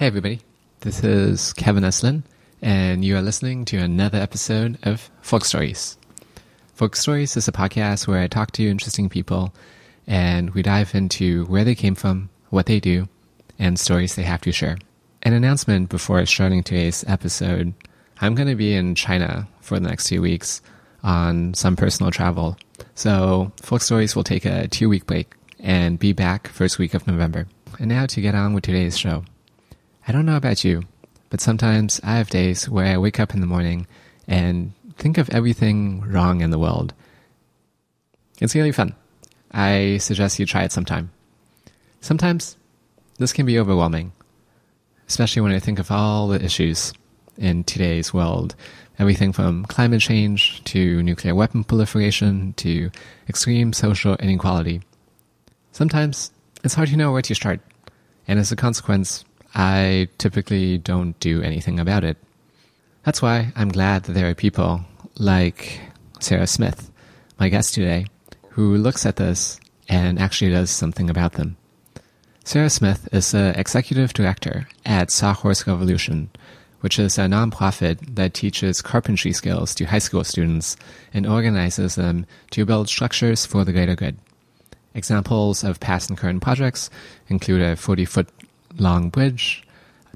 Hey, everybody. This is Kevin Eslin, and you are listening to another episode of Folk Stories. Folk Stories is a podcast where I talk to interesting people and we dive into where they came from, what they do, and stories they have to share. An announcement before starting today's episode I'm going to be in China for the next two weeks on some personal travel. So, Folk Stories will take a two week break and be back first week of November. And now to get on with today's show. I don't know about you, but sometimes I have days where I wake up in the morning and think of everything wrong in the world. It's really fun. I suggest you try it sometime. Sometimes this can be overwhelming, especially when I think of all the issues in today's world. Everything from climate change to nuclear weapon proliferation to extreme social inequality. Sometimes it's hard to know where to start, and as a consequence, I typically don't do anything about it. That's why I'm glad that there are people like Sarah Smith, my guest today, who looks at this and actually does something about them. Sarah Smith is the executive director at Sawhorse Revolution, which is a nonprofit that teaches carpentry skills to high school students and organizes them to build structures for the greater good. Examples of past and current projects include a 40 foot long bridge,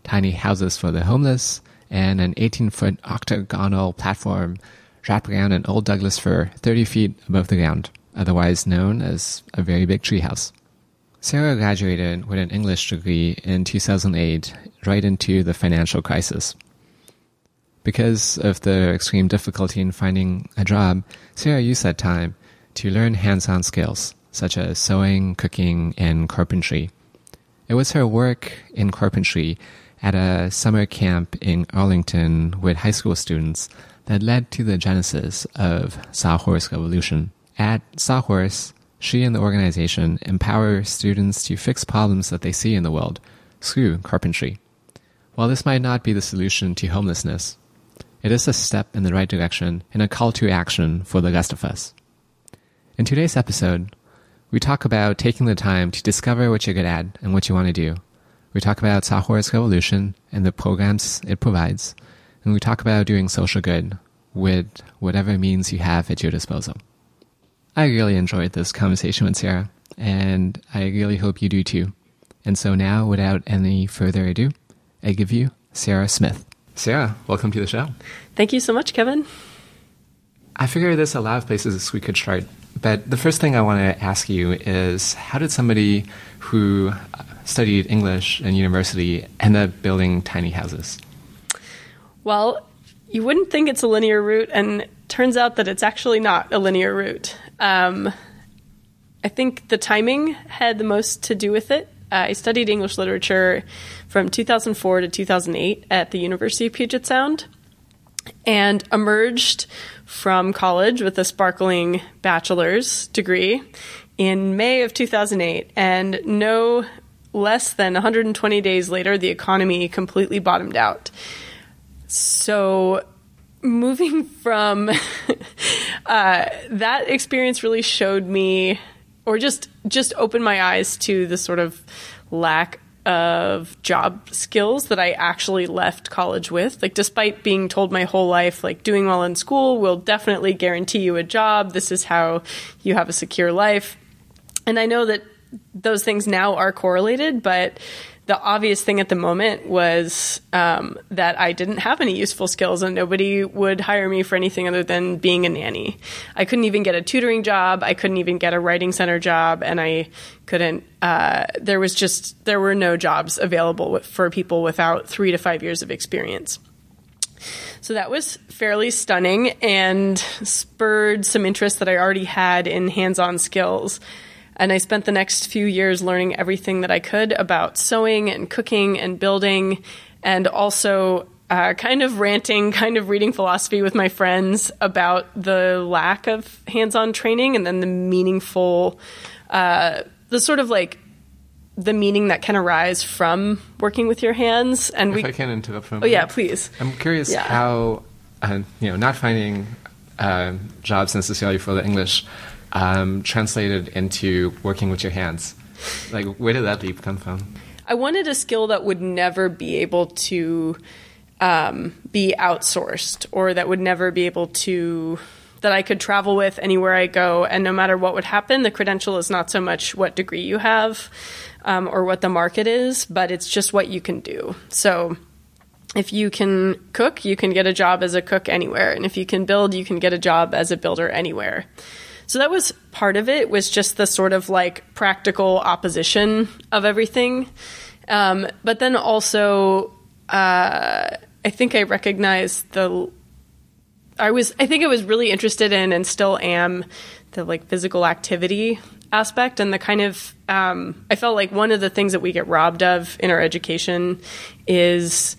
tiny houses for the homeless, and an 18 foot octagonal platform wrapped around an old Douglas fir 30 feet above the ground, otherwise known as a very big treehouse. Sarah graduated with an English degree in 2008 right into the financial crisis. Because of the extreme difficulty in finding a job, Sarah used that time to learn hands on skills such as sewing, cooking, and carpentry. It was her work in carpentry at a summer camp in Arlington with high school students that led to the genesis of Sawhorse Revolution. At Sawhorse, she and the organization empower students to fix problems that they see in the world through carpentry. While this might not be the solution to homelessness, it is a step in the right direction and a call to action for the rest of us. In today's episode, we talk about taking the time to discover what you're good at and what you want to do. We talk about Sawhorse Revolution and the programs it provides. And we talk about doing social good with whatever means you have at your disposal. I really enjoyed this conversation with Sarah, and I really hope you do too. And so now, without any further ado, I give you Sarah Smith. Sarah, welcome to the show. Thank you so much, Kevin. I figure there's a lot of places we could start but the first thing I want to ask you is how did somebody who studied English in university end up building tiny houses? Well, you wouldn't think it's a linear route, and turns out that it's actually not a linear route. Um, I think the timing had the most to do with it. Uh, I studied English literature from 2004 to 2008 at the University of Puget Sound and emerged from college with a sparkling bachelor's degree in May of 2008. And no less than 120 days later, the economy completely bottomed out. So, moving from uh, that experience really showed me, or just just opened my eyes to the sort of lack of job skills that I actually left college with. Like, despite being told my whole life, like, doing well in school will definitely guarantee you a job. This is how you have a secure life. And I know that those things now are correlated, but the obvious thing at the moment was um, that I didn't have any useful skills and nobody would hire me for anything other than being a nanny. I couldn't even get a tutoring job. I couldn't even get a writing center job. And I couldn't, uh, there was just, there were no jobs available for people without three to five years of experience. So that was fairly stunning and spurred some interest that I already had in hands on skills. And I spent the next few years learning everything that I could about sewing and cooking and building, and also uh, kind of ranting, kind of reading philosophy with my friends about the lack of hands on training and then the meaningful, uh, the sort of like the meaning that can arise from working with your hands. And if we, I can interrupt for a Oh, yeah, please. I'm curious Yeah. how, uh, you know, not finding uh, jobs necessarily for the English um, translated into working with your hands. Like, where did that leap come from? I wanted a skill that would never be able to um, be outsourced or that would never be able to that I could travel with anywhere I go, and no matter what would happen, the credential is not so much what degree you have um, or what the market is, but it's just what you can do. So if you can cook, you can get a job as a cook anywhere, and if you can build, you can get a job as a builder anywhere. So that was part of it was just the sort of like practical opposition of everything. Um, but then also, uh, I think I recognized the. I was. I think I was really interested in, and still am, the like physical activity aspect, and the kind of. Um, I felt like one of the things that we get robbed of in our education is.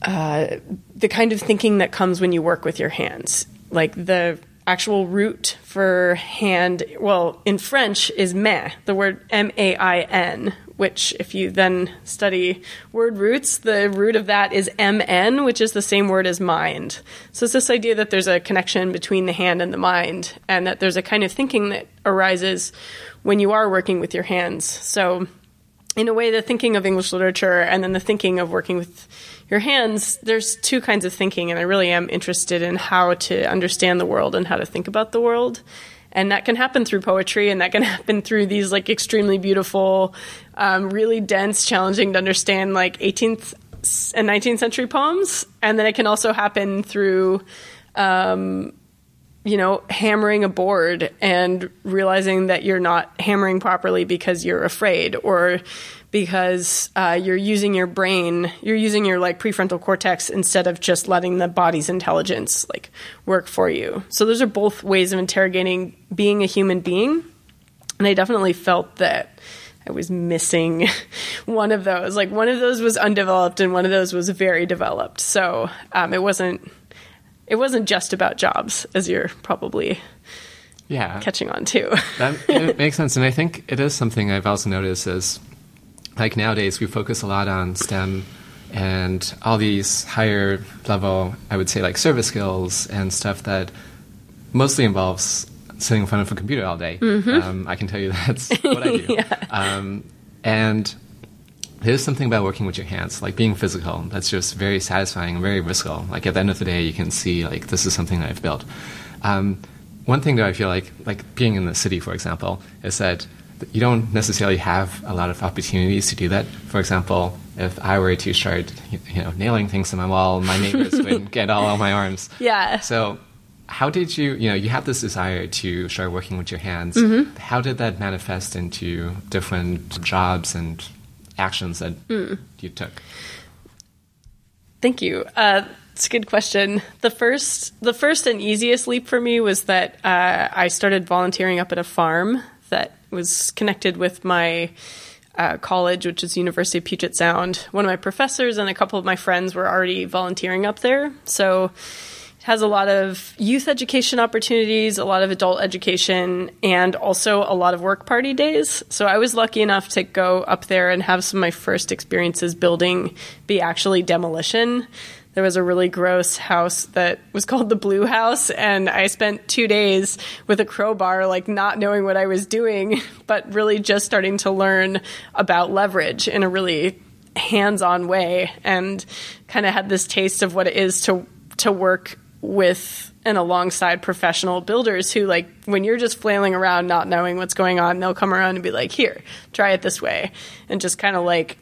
Uh, the kind of thinking that comes when you work with your hands, like the actual root for hand, well, in French is main, the word M A I N, which, if you then study word roots, the root of that is M N, which is the same word as mind. So it's this idea that there's a connection between the hand and the mind, and that there's a kind of thinking that arises when you are working with your hands. So, in a way, the thinking of English literature and then the thinking of working with your hands, there's two kinds of thinking, and I really am interested in how to understand the world and how to think about the world. And that can happen through poetry, and that can happen through these like extremely beautiful, um, really dense, challenging to understand like 18th and 19th century poems. And then it can also happen through, um, you know, hammering a board and realizing that you're not hammering properly because you're afraid, or because uh, you're using your brain, you're using your like prefrontal cortex instead of just letting the body's intelligence like work for you. So those are both ways of interrogating being a human being, and I definitely felt that I was missing one of those. Like one of those was undeveloped, and one of those was very developed. So um, it wasn't it wasn't just about jobs, as you're probably yeah catching on to. that makes sense, and I think it is something I've also noticed is like nowadays we focus a lot on STEM and all these higher level, I would say like service skills and stuff that mostly involves sitting in front of a computer all day. Mm-hmm. Um, I can tell you that's what I do. yeah. um, and there's something about working with your hands, like being physical, that's just very satisfying and very visceral. Like at the end of the day, you can see like this is something that I've built. Um, one thing that I feel like, like being in the city, for example, is that you don't necessarily have a lot of opportunities to do that. For example, if I were to start, you know, nailing things on my wall, my neighbors would get all on my arms. Yeah. So, how did you, you know, you have this desire to start working with your hands. Mm-hmm. How did that manifest into different jobs and actions that mm. you took? Thank you. Uh, it's a good question. The first, the first and easiest leap for me was that uh, I started volunteering up at a farm that was connected with my uh, college, which is University of Puget Sound. One of my professors and a couple of my friends were already volunteering up there, so has a lot of youth education opportunities, a lot of adult education, and also a lot of work party days. So I was lucky enough to go up there and have some of my first experiences building be actually demolition there was a really gross house that was called the Blue House, and I spent two days with a crowbar, like not knowing what I was doing, but really just starting to learn about leverage in a really hands-on way, and kind of had this taste of what it is to to work with and alongside professional builders who like when you're just flailing around not knowing what's going on they'll come around and be like here try it this way and just kind of like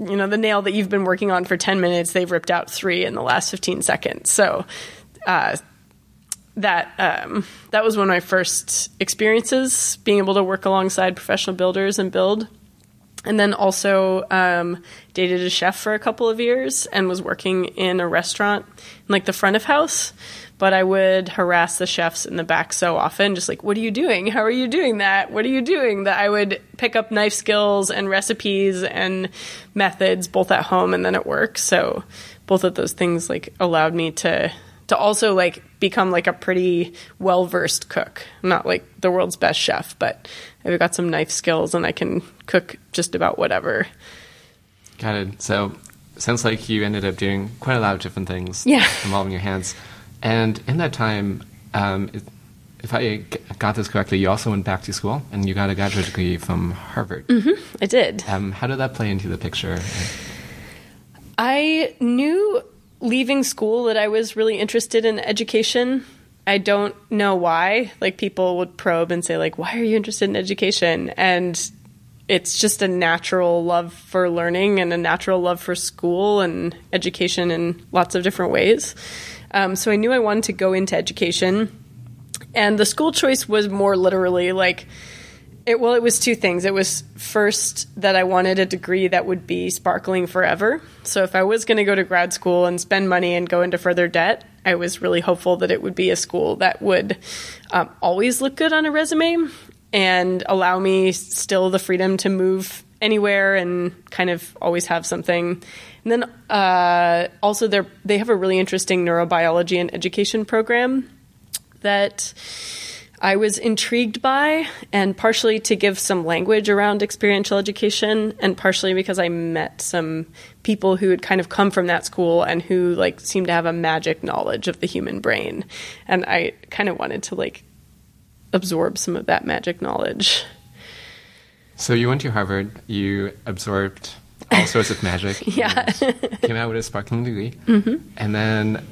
you know, the nail that you've been working on for 10 minutes, they've ripped out three in the last 15 seconds. So, uh, that um, that was one of my first experiences being able to work alongside professional builders and build and then also um, dated a chef for a couple of years and was working in a restaurant like the front of house but I would harass the chefs in the back so often, just like, what are you doing? How are you doing that? What are you doing? That I would pick up knife skills and recipes and methods both at home and then at work. So both of those things like allowed me to to also like become like a pretty well versed cook. I'm not like the world's best chef, but I've got some knife skills and I can cook just about whatever. Got it. So sounds like you ended up doing quite a lot of different things yeah. involving your hands. And in that time, um, if I got this correctly, you also went back to school and you got a graduate degree from Harvard. I did. Um, how did that play into the picture? I knew leaving school that I was really interested in education. I don't know why. Like people would probe and say like, "Why are you interested in education?" And it's just a natural love for learning and a natural love for school and education in lots of different ways. Um, so I knew I wanted to go into education, and the school choice was more literally like it, well, it was two things. It was first that I wanted a degree that would be sparkling forever. So if I was going to go to grad school and spend money and go into further debt, I was really hopeful that it would be a school that would um, always look good on a resume and allow me still the freedom to move anywhere and kind of always have something. And then uh, also they they have a really interesting neurobiology and education program that I was intrigued by, and partially to give some language around experiential education, and partially because I met some people who had kind of come from that school and who like seemed to have a magic knowledge of the human brain, and I kind of wanted to like absorb some of that magic knowledge. So you went to Harvard, you absorbed all sorts of magic, Yeah. came out with a sparkling degree, mm-hmm. and then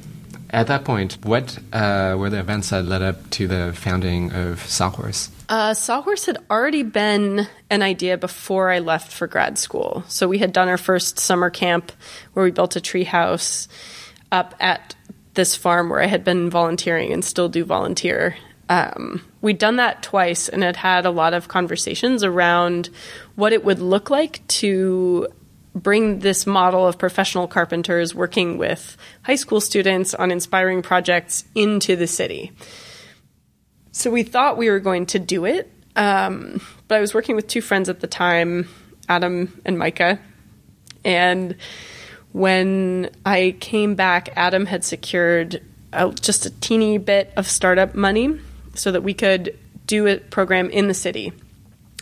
at that point, what uh, were the events that led up to the founding of Sawhorse? Uh, Sawhorse had already been an idea before I left for grad school. So we had done our first summer camp where we built a tree house up at this farm where I had been volunteering and still do volunteer. Um, we'd done that twice and had had a lot of conversations around what it would look like to bring this model of professional carpenters working with high school students on inspiring projects into the city. So we thought we were going to do it, um, but I was working with two friends at the time, Adam and Micah. And when I came back, Adam had secured a, just a teeny bit of startup money so that we could do a program in the city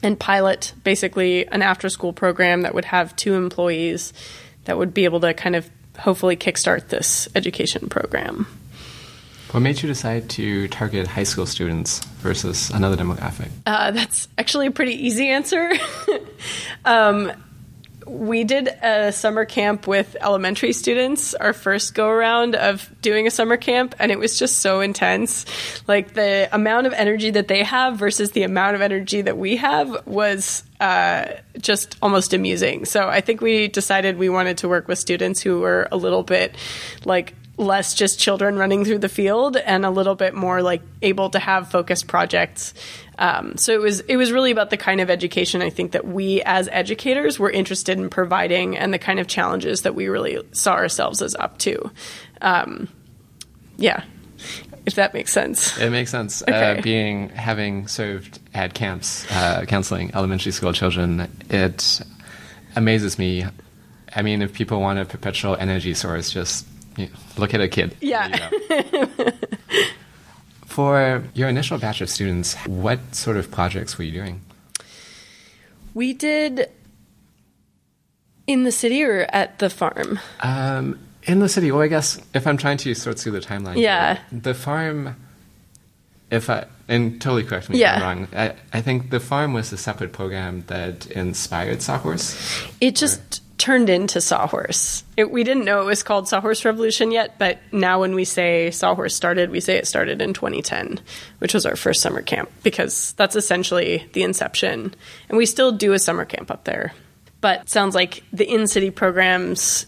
and pilot basically an after school program that would have two employees that would be able to kind of hopefully kickstart this education program. What made you decide to target high school students versus another demographic? Uh, that's actually a pretty easy answer. um, we did a summer camp with elementary students, our first go around of doing a summer camp, and it was just so intense. Like the amount of energy that they have versus the amount of energy that we have was uh, just almost amusing. So I think we decided we wanted to work with students who were a little bit like less just children running through the field and a little bit more like able to have focused projects. Um, so it was it was really about the kind of education I think that we as educators were interested in providing and the kind of challenges that we really saw ourselves as up to. Um, yeah, if that makes sense. It makes sense. Okay. Uh, being having served at camps, uh, counseling elementary school children, it amazes me. I mean, if people want a perpetual energy source, just you look at a kid. Yeah. You know. For your initial batch of students, what sort of projects were you doing? We did in the city or at the farm. Um, in the city, well, I guess if I'm trying to sort through the timeline, Yeah. here, the farm. If I and totally correct me Yeah. if I'm wrong, I, I think the farm was a separate program that inspired Sawhorse. It just turned into Sawhorse. It, we didn't know it was called Sawhorse Revolution yet, but now when we say Sawhorse started, we say it started in 2010, which was our first summer camp, because that's essentially the inception. And we still do a summer camp up there. But sounds like the in city programs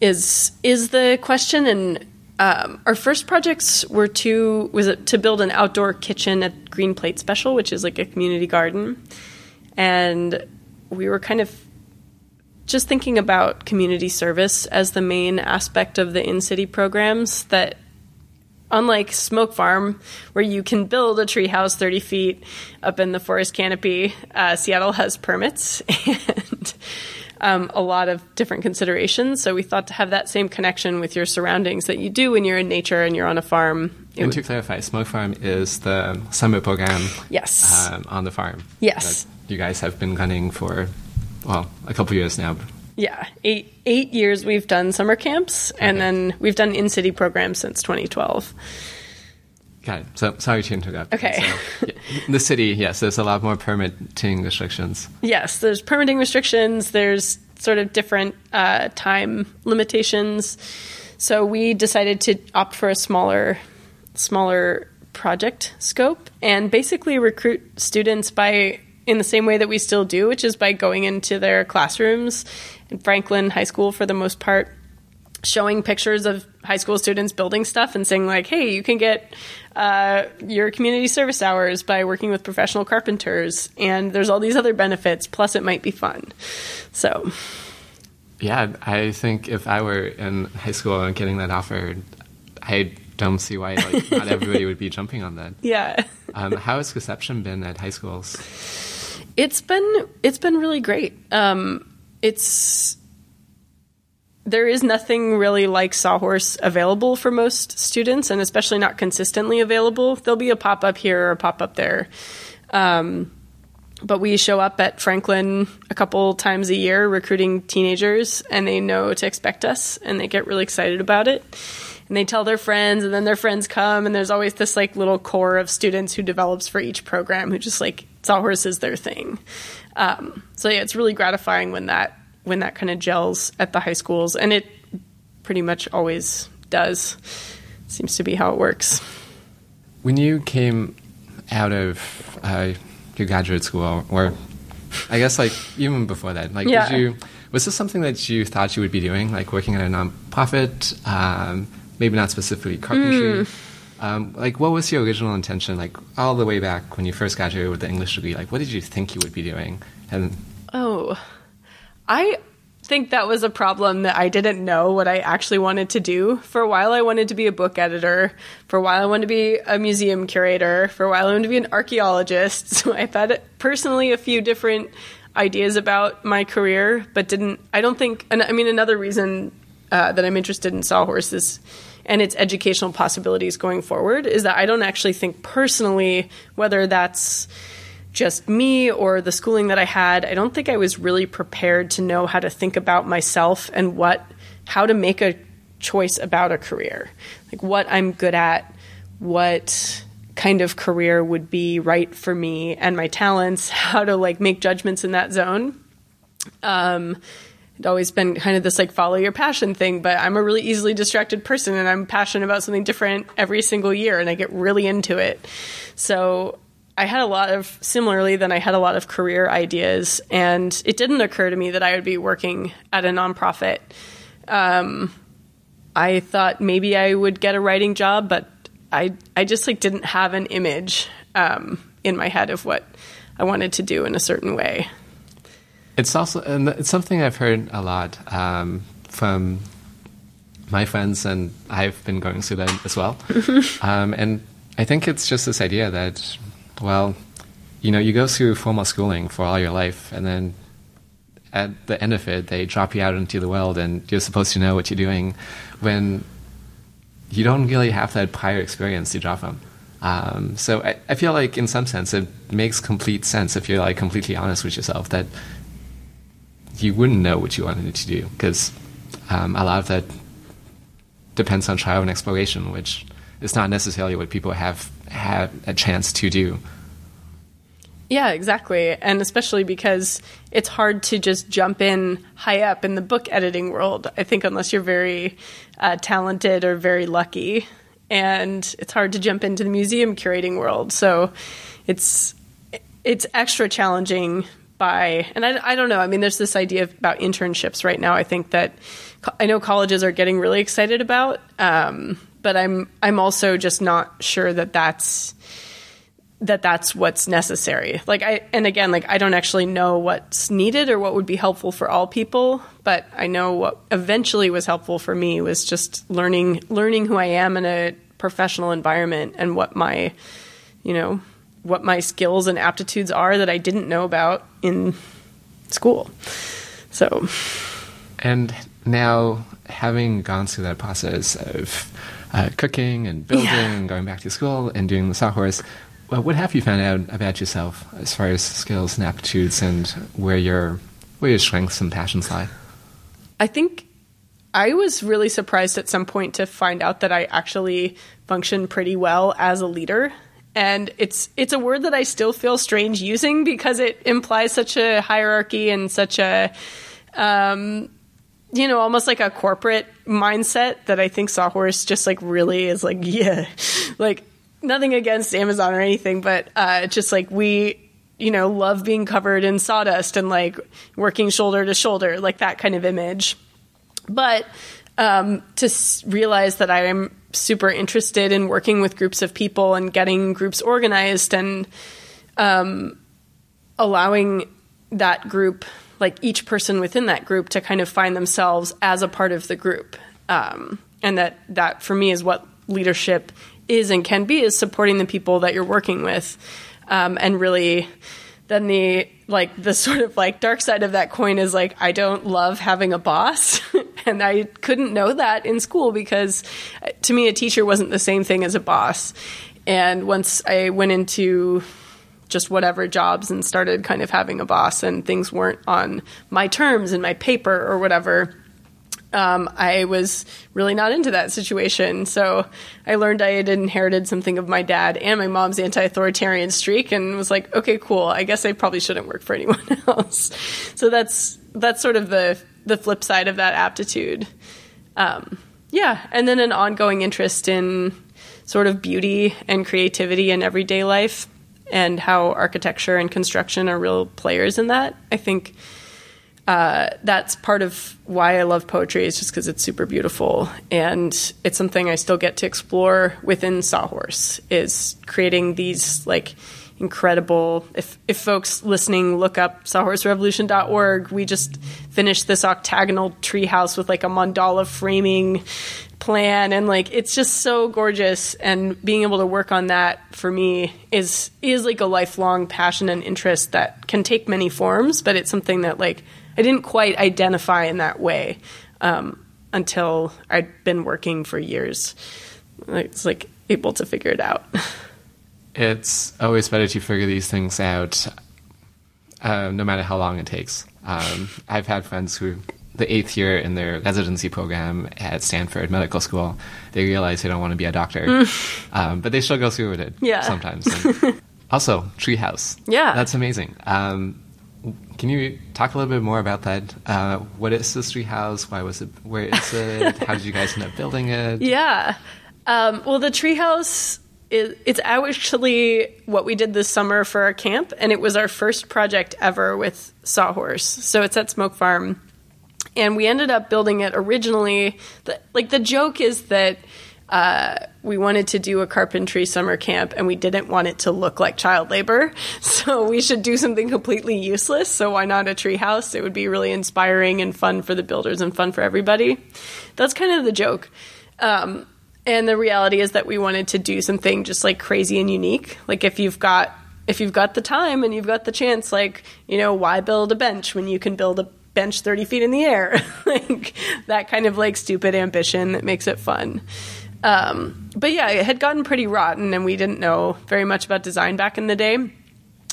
is is the question and um, our first projects were to was it to build an outdoor kitchen at Green Plate Special, which is like a community garden, and we were kind of just thinking about community service as the main aspect of the in city programs. That unlike Smoke Farm, where you can build a treehouse 30 feet up in the forest canopy, uh, Seattle has permits and um, a lot of different considerations. So we thought to have that same connection with your surroundings that you do when you're in nature and you're on a farm. It And would- to clarify, Smoke Farm is the summer program yes. um, on the farm. Yes. that you guys have been running for well a couple years now. yeah. Eight, eight years we've done summer camps, and then we've done in city programs since 2012. Got it. So sorry to interrupt. Okay. So, the city, yes, there's a lot more permitting restrictions. Yes, there's permitting restrictions. There's sort of different uh, time limitations. So we decided to opt for a smaller, smaller project scope and basically recruit students by in the same way that we still do, which is by going into their classrooms in Franklin High School for the most part, showing pictures of high school students building stuff and saying like, "Hey, you can get uh, your community service hours by working with professional carpenters, and there's all these other benefits. Plus, it might be fun." So, yeah, I think if I were in high school and getting that offer, I don't see why like not everybody would be jumping on that. Yeah. um, how has reception been at high schools? It's been it's been really great. Um, it's there is nothing really like Sawhorse available for most students, and especially not consistently available. There'll be a pop up here or a pop up there. Um, but we show up at Franklin a couple times a year recruiting teenagers, and they know to expect us, and they get really excited about it. And they tell their friends, and then their friends come, and there's always this like little core of students who develops for each program who just like Sawhorse is their thing. Um, so yeah, it's really gratifying when that when that kind of gels at the high schools, and it pretty much always does. Seems to be how it works. When you came out of uh, your graduate school, or I guess like even before that, like Yeah. did you was this something that you thought you would be doing, like working at a nonprofit, um, maybe not specifically carpentry? Um, like, what was your original intention? Like, all the way back when you first graduated with the English degree, like, what did you think you would be doing? And Oh, I think that was a problem that I didn't know what I actually wanted to do. For a while, I wanted to be a book editor. For a while, I wanted to be a museum curator. For a while, I wanted to be an archaeologist. So I've had personally a few different ideas about my career, but didn't. I don't think. And I mean, another reason uh, that I'm interested in Sawhorse is and its educational possibilities going forward is that I don't actually think personally whether that's just me or the schooling that I had, I don't think I was really prepared to know how to think about myself and what how to make a choice about a career. Like what I'm good at, what kind of career would be right for me and my talents, how to like make judgments in that zone. Um always been kind of this like follow your passion thing, but I'm a really easily distracted person and I'm passionate about something different every single year and I get really into it. So I had a lot of similarly then I had a lot of career ideas and it didn't occur to me that I would be working at a nonprofit. Um, I thought maybe I would get a writing job, but I I just like didn't have an image um, in my head of what I wanted to do in a certain way. It's also and it's something I've heard a lot um, from my friends, and I've been going through that as well. um, and I think it's just this idea that, well, you know, you go through formal schooling for all your life, and then at the end of it, they drop you out into the world, and you're supposed to know what you're doing, when you don't really have that prior experience to draw from. Um, so I, I feel like, in some sense, it makes complete sense if you're like completely honest with yourself that you wouldn't know what you wanted to do because um, a lot of that depends on trial and exploration, which is not necessarily what people have had a chance to do. Yeah, exactly. And especially because it's hard to just jump in high up in the book editing world, I think, unless you're very uh, talented or very lucky. And it's hard to jump into the museum curating world. So it's it's extra challenging by, and I, I don't know. I mean, there's this idea about internships right now. I think that co- I know colleges are getting really excited about, um, but I'm I'm also just not sure that that's that that's what's necessary. Like I and again, like I don't actually know what's needed or what would be helpful for all people, but I know what eventually was helpful for me was just learning learning who I am in a professional environment and what my you know, what my skills and aptitudes are that I didn't know about in school. So, And now, having gone through that process of uh, cooking and building Yeah. and going back to school and doing the sawhorse, well, what have you found out about yourself as far as skills and aptitudes and where your where your strengths and passions lie? I think I was really surprised at some point to find out that I actually function pretty well as a leader. And it's it's a word that I still feel strange using because it implies such a hierarchy and such a um, you know, almost like a corporate mindset that I think Sawhorse just like really is like, yeah, like nothing against Amazon or anything, but uh, just like we, you know, love being covered in sawdust and like working shoulder to shoulder, like that kind of image. But um, to s- realize that I am super interested in working with groups of people and getting groups organized and um, allowing that group like each person within that group to kind of find themselves as a part of the group. Um, and that that for me is what leadership is and can be is supporting the people that you're working with um, and really then the like the sort of like dark side of that coin is like i don't love having a boss. And i couldn't know that in school because to me a teacher wasn't the same thing as a boss. And once i went into just whatever jobs and started kind of having a boss and things weren't on my terms in my paper or whatever um, I was really not into that situation. So I learned I had inherited something of my dad and my mom's anti authoritarian streak and was like, okay, cool. I guess I probably shouldn't work for anyone else. So that's that's sort of the the flip side of that aptitude. Um, yeah, and then an ongoing interest in sort of beauty and creativity in everyday life and how architecture and construction are real players in that. I think uh, that's part of why I love poetry is just because it's super beautiful. And it's something I still get to explore within Sawhorse is creating these like incredible if if folks listening look up sawhorserevolution.org we just finished this octagonal treehouse with like a mandala framing plan. And like it's just so gorgeous. And being able to work on that for me is is like a lifelong passion and interest that can take many forms but it's something that like I didn't quite identify in that way um, until I'd been working for years. It's like able to figure it out. It's always better to figure these things out, uh, no matter how long it takes. Um, I've had friends who, the eighth year in their residency program at Stanford Medical School, they realize they don't want to be a doctor, um, but they still go through with it Yeah. sometimes. Also, Treehouse. Yeah. That's amazing. Um, can you talk a little bit more about that? Uh, what is this treehouse? Why was it? Where is it? How did you guys end up building it? Yeah. Um, well, the treehouse is it's actually what we did this summer for our camp, and it was our first project ever with Sawhorse. So it's at Smoke Farm, and we ended up building it originally. The, like the joke is that. Uh, we wanted to do a carpentry summer camp and we didn't want it to look like child labor. So we should do something completely useless. So why not a treehouse? It would be really inspiring and fun for the builders and fun for everybody. That's kind of the joke. Um, and the reality is that we wanted to do something just like crazy and unique. Like if you've got if you've got the time and you've got the chance, like you know, why build a bench when you can build a bench thirty feet in the air? like that kind of like stupid ambition that makes it fun. Um, but yeah, it had gotten pretty rotten, and we didn't know very much about design back in the day.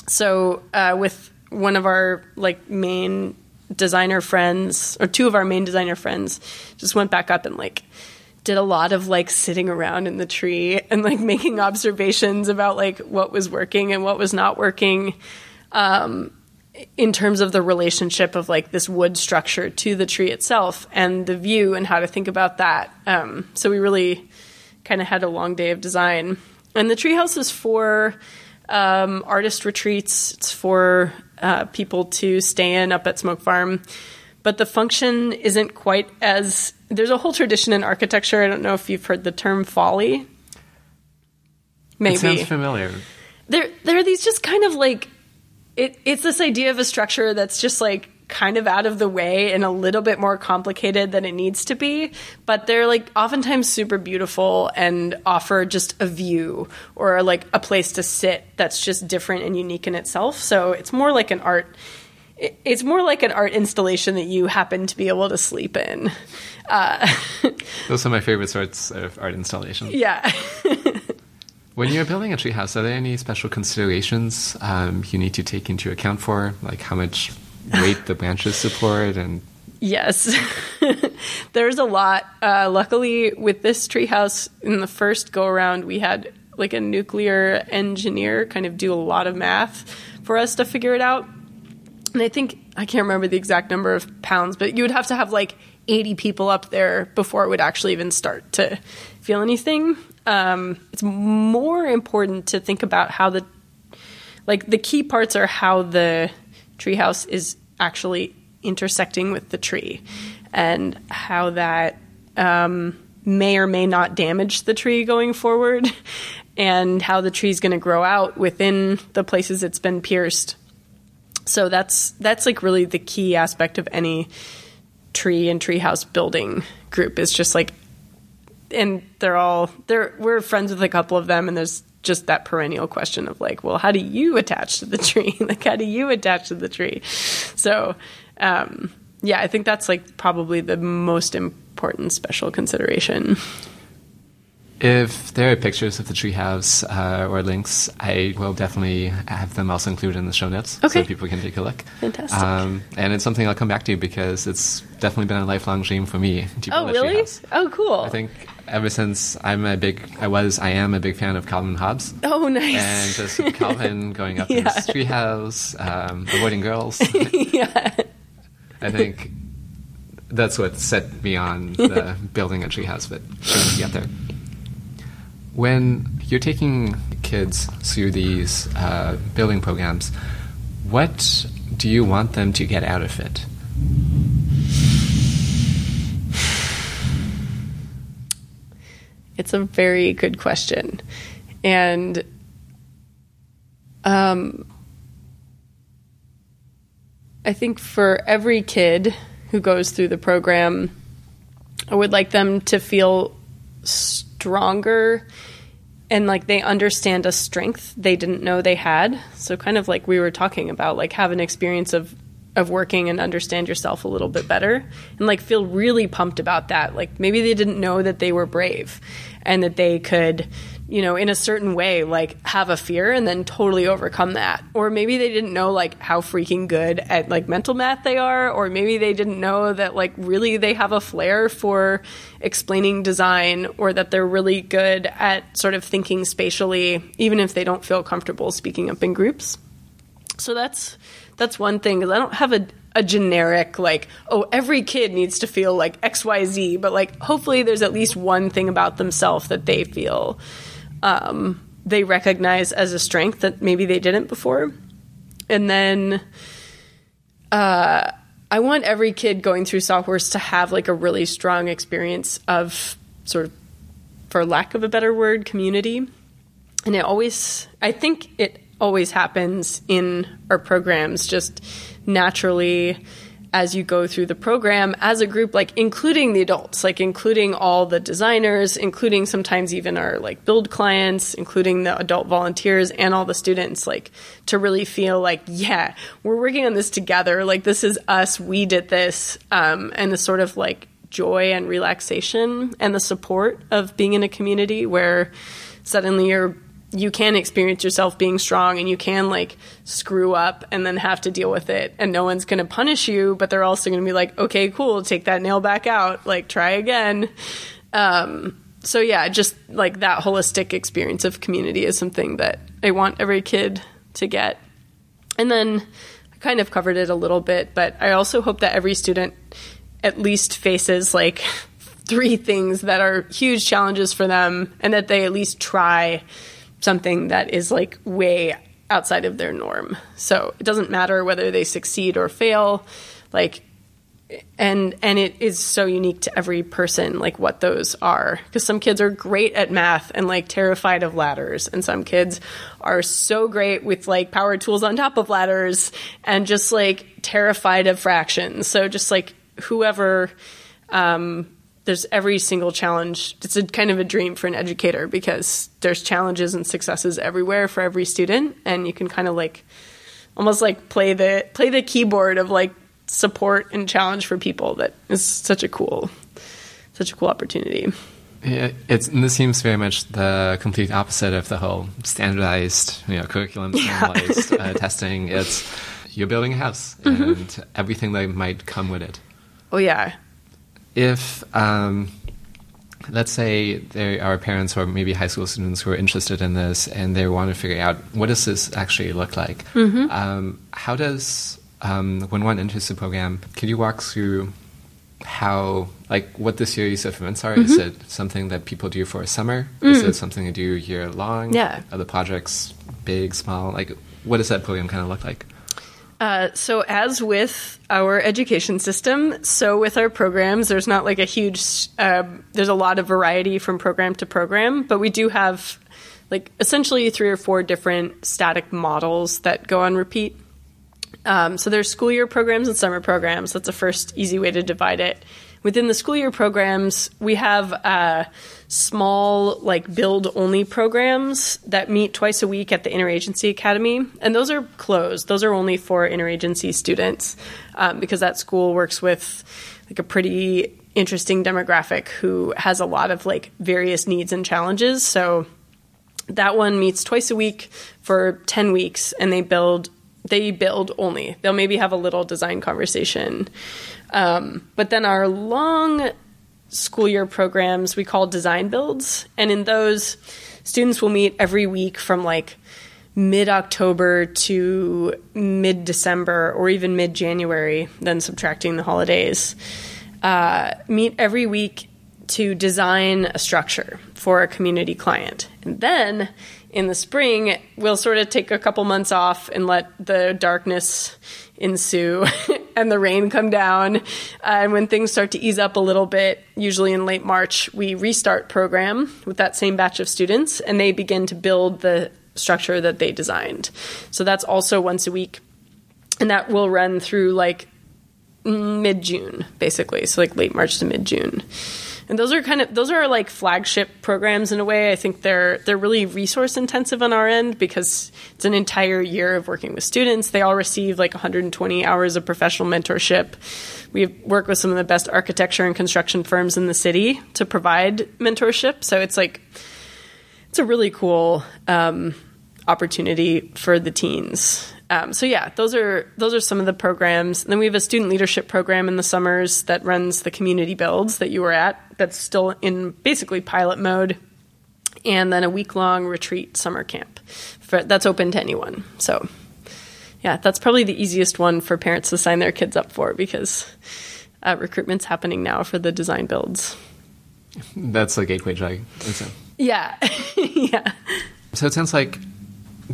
So uh, with one of our like main designer friends, or two of our main designer friends, just went back up and like did a lot of like sitting around in the tree and like making observations about like what was working and what was not working um, in terms of the relationship of like this wood structure to the tree itself and the view and how to think about that. Um, so we really kind of had a long day of design. And the treehouse is for um, artist retreats. It's for uh, people to stay in up at Smoke Farm. But the function isn't quite as. There's a whole tradition in architecture. I don't know if you've heard the term folly. Maybe It sounds familiar. there there are these just kind of like it it's this idea of a structure that's just like kind of out of the way and a little bit more complicated than it needs to be but they're like oftentimes super beautiful and offer just a view or like a place to sit that's just different and unique in itself. So it's more like an art it's more like an art installation that you happen to be able to sleep in. Uh, Those are my favorite sorts of art installations. yeah. When you're building a treehouse, are there any special considerations um, you need to take into account for, like how much weight the branches support? And Yes. there's a lot. Uh, luckily, with this treehouse, in the first go around, we had like a nuclear engineer kind of do a lot of math for us to figure it out. And I think I can't remember the exact number of pounds, but you would have to have like 80 people up there before it would actually even start to feel anything. Um, it's more important to think about how the like the key parts are how the treehouse is actually intersecting with the tree and how that um, may or may not damage the tree going forward and how the tree is going to grow out within the places it's been pierced. So that's that's like really the key aspect of any tree and treehouse building group is just like and they're all they're we're friends with a couple of them and there's just that perennial question of like well how do you attach to the tree like how do you attach to the tree so um, yeah i think that's like probably the most important special consideration if there are pictures of the treehouse uh, or links, I will definitely have them also included in the show notes okay. so people can take a look. Fantastic. Um, and it's something I'll come back to because it's definitely been a lifelong dream for me oh, really? treehouse. Oh, cool. I think ever since I'm a big, I was, I am a big fan of Calvin Hobbes. Oh, nice. And just Calvin going up in Yeah. his treehouse, um, avoiding girls. yeah. I think that's what set me on the building a treehouse, but get there. When you're taking kids through these uh, building programs, what do you want them to get out of it? It's a very good question. And um, I think for every kid who goes through the program, I would like them to feel stronger and like they understand a strength they didn't know they had. So kind of like we were talking about, like have an experience of of working and understand yourself a little bit better and like feel really pumped about that. Like maybe they didn't know that they were brave and that they could, you know, in a certain way like have a fear and then totally overcome that. Or maybe they didn't know like how freaking good at like mental math they are or maybe they didn't know that like really they have a flair for explaining design or that they're really good at sort of thinking spatially even if they don't feel comfortable speaking up in groups. So that's that's one thing because I don't have a a generic like oh every kid needs to feel like X Y Z, but like hopefully there's at least one thing about themselves that they feel um, they recognize as a strength that maybe they didn't before, and then. Uh, I want every kid going through Sawhorse to have like a really strong experience of sort of, for lack of a better word, community. And it always, I think it always happens in our programs just naturally as you go through the program as a group like including the adults like including all the designers including sometimes even our like build clients including the adult volunteers and all the students like to really feel like yeah we're working on this together. Like this is us. We did this. Um, and the sort of like joy and relaxation and the support of being in a community where suddenly you're you can experience yourself being strong and you can like screw up and then have to deal with it. And no one's going to punish you but they're also going to be like okay cool take that nail back out like try again. Um, so yeah just like that holistic experience of community is something that i want every kid to get. And then i kind of covered it a little bit but i also hope that every student at least faces like three things that are huge challenges for them and that they at least try something that is like way outside of their norm. So it doesn't matter whether they succeed or fail, like and and it is so unique to every person like what those are because some kids are great at math and like terrified of ladders and some kids are so great with like power tools on top of ladders and just like terrified of fractions so just like whoever um, there's every single challenge. It's a kind of a dream for an educator because there's challenges and successes everywhere for every student, and you can kind of like almost like play the play the keyboard of like support and challenge for people. That is such a cool, such a cool opportunity. Yeah, it's and this seems very much the complete opposite of the whole standardized, you know, curriculum standardized uh, testing. It's you're building a house and everything that might come with it. Oh yeah, if um, let's say there are parents or maybe high school students who are interested in this and they want to figure out what does this actually look like Mm-hmm. um, how does um, when one enters the program can you walk through how like what the series of events are is Mm-hmm. it something that people do for a summer is it something they do year long Mm. Yeah. are the projects big small like what does that program kind of look like Uh, so, as with our education system, so with our programs, there's not like a huge, um, there's a lot of variety from program to program, but we do have like essentially three or four different static models that go on repeat. Um, so there's school year programs and summer programs. That's the first easy way to divide it. Within the school year programs, we have uh, small, like build only programs that meet twice a week at the Interagency Academy, and those are closed. Those are only for interagency students um, because that school works with like a pretty interesting demographic who has a lot of like various needs and challenges. So that one meets twice a week for 10 weeks and they build they build only they'll maybe have a little design conversation um, but then our long school year programs we call design builds and in those students will meet every week from like mid October to mid December or even mid January, then subtracting the holidays. Uh, meet every week to design a structure for a community client. And then in the spring, we'll sort of take a couple months off and let the darkness ensue and the rain come down. Uh, and when things start to ease up a little bit, usually in late March, we restart program with that same batch of students and they begin to build the structure that they designed. So that's also once a week. And that will run through like mid June, basically. So like late March to mid June. And those are kind of those are like flagship programs in a way. I think they're they're really resource intensive on our end because it's an entire year of working with students. They all receive like 120 hours of professional mentorship. We work with some of the best architecture and construction firms in the city to provide mentorship. So it's like it's a really cool um, opportunity for the teens. Um, so yeah, those are those are some of the programs. And then we have a student leadership program in the summers that runs the community builds that you were at. That's still in basically pilot mode, and then a week long retreat summer camp for, that's open to anyone. So yeah, that's probably the easiest one for parents to sign their kids up for because uh, recruitment's happening now for the design builds. that's a gateway drug Yeah, yeah. So it sounds like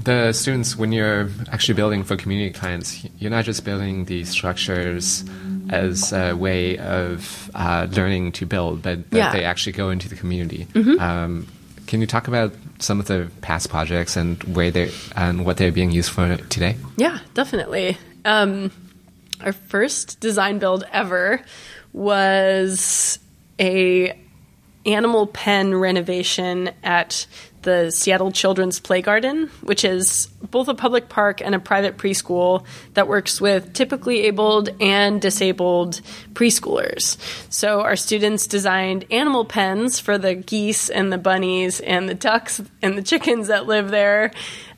the students, when you're actually building for community clients, you're not just building these structures as a way of uh, learning to build, but that Yeah. they actually go into the community. Mm-hmm. Um, can you talk about some of the past projects and where they and what they're being used for today? Yeah, definitely. Um, our first design build ever was a animal pen renovation at the Seattle Children's Play Garden, which is both a public park and a private preschool that works with typically abled and disabled preschoolers. So our students designed animal pens for the geese and the bunnies and the ducks and the chickens that live there.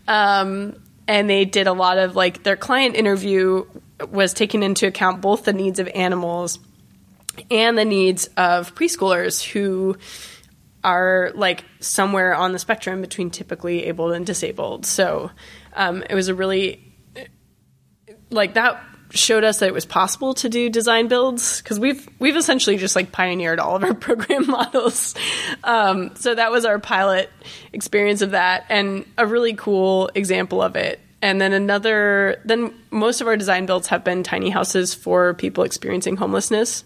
Um, and they did a lot of like their client interview was taking into account both the needs of animals and the needs of preschoolers who are like somewhere on the spectrum between typically able and disabled. So um, it was a really like that showed us that it was possible to do design builds because we've we've essentially just like pioneered all of our program models. Um, so that was our pilot experience of that, and a really cool example of it. And then another, then most of our design builds have been tiny houses for people experiencing homelessness.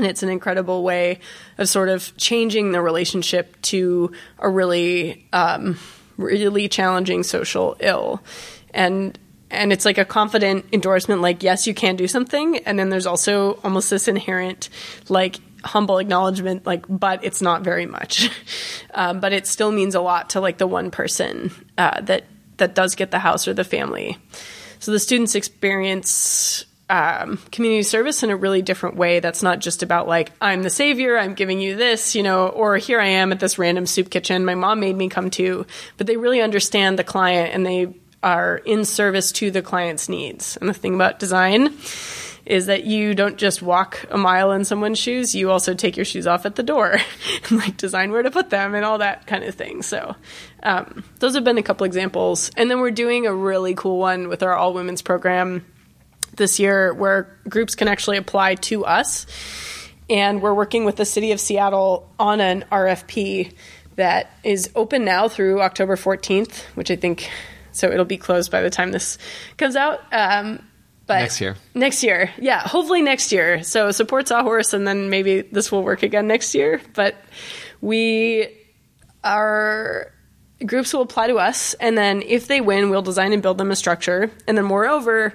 And it's an incredible way of sort of changing the relationship to a really, um, really challenging social ill. And and it's like a confident endorsement like yes you can do something. And then there's also almost this inherent like humble acknowledgement like but it's not very much. Um, but it still means a lot to like the one person uh, that that does get the house or the family. So the students experience um, community service in a really different way that's not just about like i'm the savior i'm giving you this you know or here i am at this random soup kitchen my mom made me come to but they really understand the client and they are in service to the client's needs and the thing about design is that you don't just walk a mile in someone's shoes, you also take your shoes off at the door and like design where to put them and all that kind of thing. So, um, those have been a couple examples. And then we're doing a really cool one with our all women's program this year where groups can actually apply to us. And we're working with the city of Seattle on an RFP that is open now through October 14th, which I think so it'll be closed by the time this comes out. Um, but Next year. Next year. Yeah, hopefully next year. So support Sawhorse and then maybe this will work again next year. But we our groups will apply to us and then if they win, we'll design and build them a structure. And then moreover,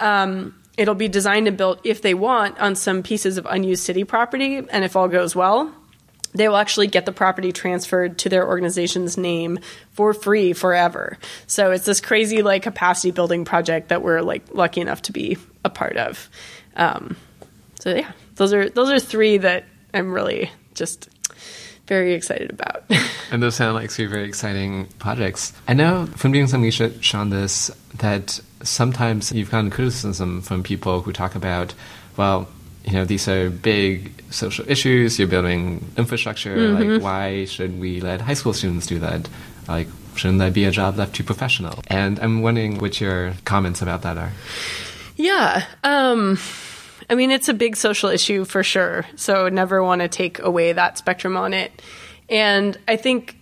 um, it'll be designed and built if they want on some pieces of unused city property. And if all goes well, they will actually get the property transferred to their organization's name for free forever. So it's this crazy like capacity building project that we're like lucky enough to be a part of. Um, so yeah, those are those are three that I'm really just very excited about. and those sound like three very exciting projects. I know from doing some research on this that sometimes you've gotten criticism from people who talk about, well, you know, these are big social issues. You're building infrastructure. Mm-hmm. Like, why should we let high school students do that? Like, shouldn't that be a job left to professionals? And I'm wondering what your comments about that are. Yeah. Um, I mean, it's a big social issue for sure. So never want to take away that spectrum on it. And I think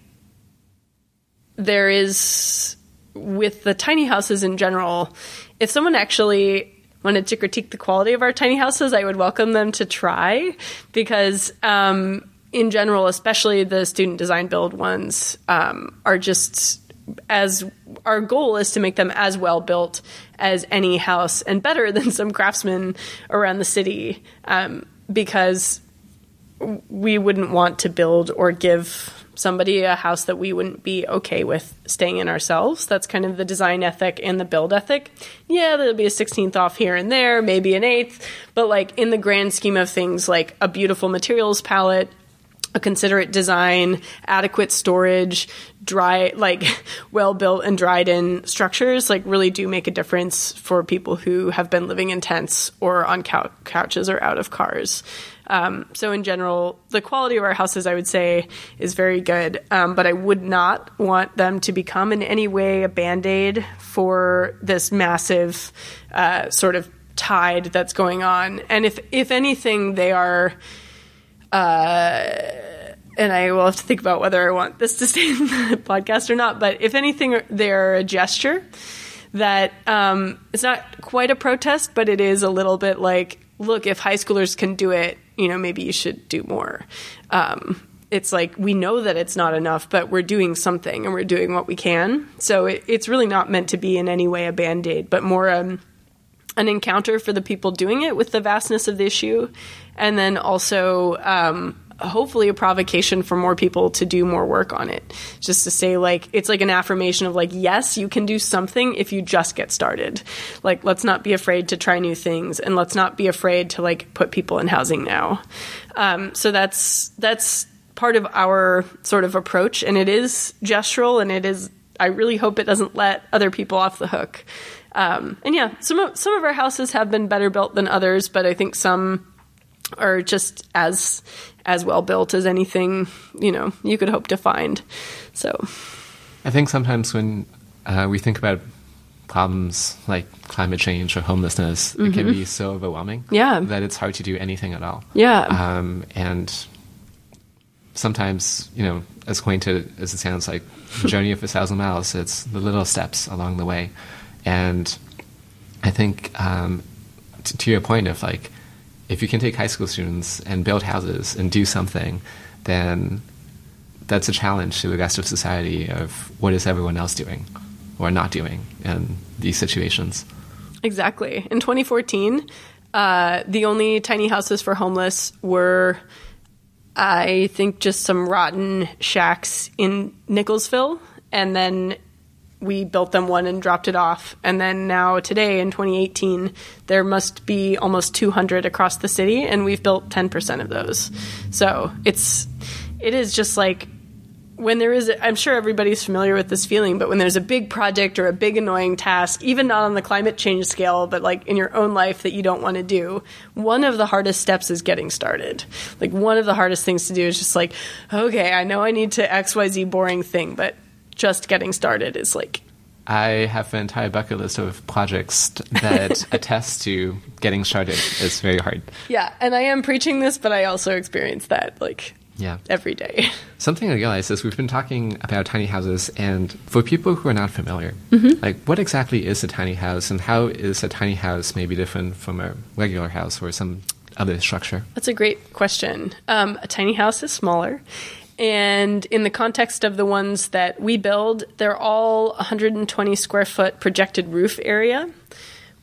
there is, with the tiny houses in general, if someone actually wanted to critique the quality of our tiny houses, I would welcome them to try because, um, in general, especially the student design build ones, um, are just as our goal is to make them as well built as any house and better than some craftsmen around the city um, because we wouldn't want to build or give somebody a house that we wouldn't be okay with staying in ourselves. That's kind of the design ethic and the build ethic. Yeah, there'll be a 16th off here and there, maybe an eighth, but like in the grand scheme of things, like a beautiful materials palette, a considerate design, adequate storage, dry, like well built and dried in structures, like really do make a difference for people who have been living in tents or on cou- couches or out of cars. Um, so in general, the quality of our houses, I would say, is very good. Um, but I would not want them to become in any way a band aid for this massive uh, sort of tide that's going on. And if if anything, they are. Uh, and I will have to think about whether I want this to stay in the podcast or not. But if anything, they're a gesture that um, it's not quite a protest, but it is a little bit like, look, if high schoolers can do it, you know, maybe you should do more. Um, it's like we know that it's not enough, but we're doing something and we're doing what we can. So it, it's really not meant to be in any way a band aid, but more um, an encounter for the people doing it with the vastness of the issue, and then also um, hopefully a provocation for more people to do more work on it. Just to say, like, it's like an affirmation of, like, yes, you can do something if you just get started. Like, let's not be afraid to try new things and let's not be afraid to, like, put people in housing now. Um, so that's, that's part of our sort of approach. And it is gestural and it is, I really hope it doesn't let other people off the hook. Um, and yeah, some of, some of our houses have been better built than others, but I think some are just as as well built as anything you know you could hope to find. So, I think sometimes when uh, we think about problems like climate change or homelessness, mm-hmm. it can be so overwhelming. Yeah, that it's hard to do anything at all. Yeah, um, and sometimes you know, as quaint as it sounds, like journey of a thousand miles, it's the little steps along the way, and I think um, t- to your point of like if you can take high school students and build houses and do something, then that's a challenge to the rest of society of what is everyone else doing or not doing in these situations. Exactly. In 2014, uh, the only tiny houses for homeless were, I think, just some rotten shacks in Nickelsville, and then we built them one and dropped it off. And then now today in 2018, there must be almost 200 across the city, and we've built 10% of those. So it's it is just like when there is, I'm sure everybody's familiar with this feeling, but when there's a big project or a big annoying task, even not on the climate change scale, but like in your own life that you don't want to do, one of the hardest steps is getting started. Like one of the hardest things to do is just like, okay, I know I need to XYZ boring thing, but just getting started is like I have an entire bucket list of projects that attest to getting started is very hard. Yeah, and I am preaching this, but I also experience that like yeah. every day. Something I realized is we've been talking about tiny houses, and for people who are not familiar, mm-hmm. like what exactly is a tiny house, and how is a tiny house maybe different from a regular house or some other structure? That's a great question. Um, a tiny house is smaller. And in the context of the ones that we build, they're all 120 square foot projected roof area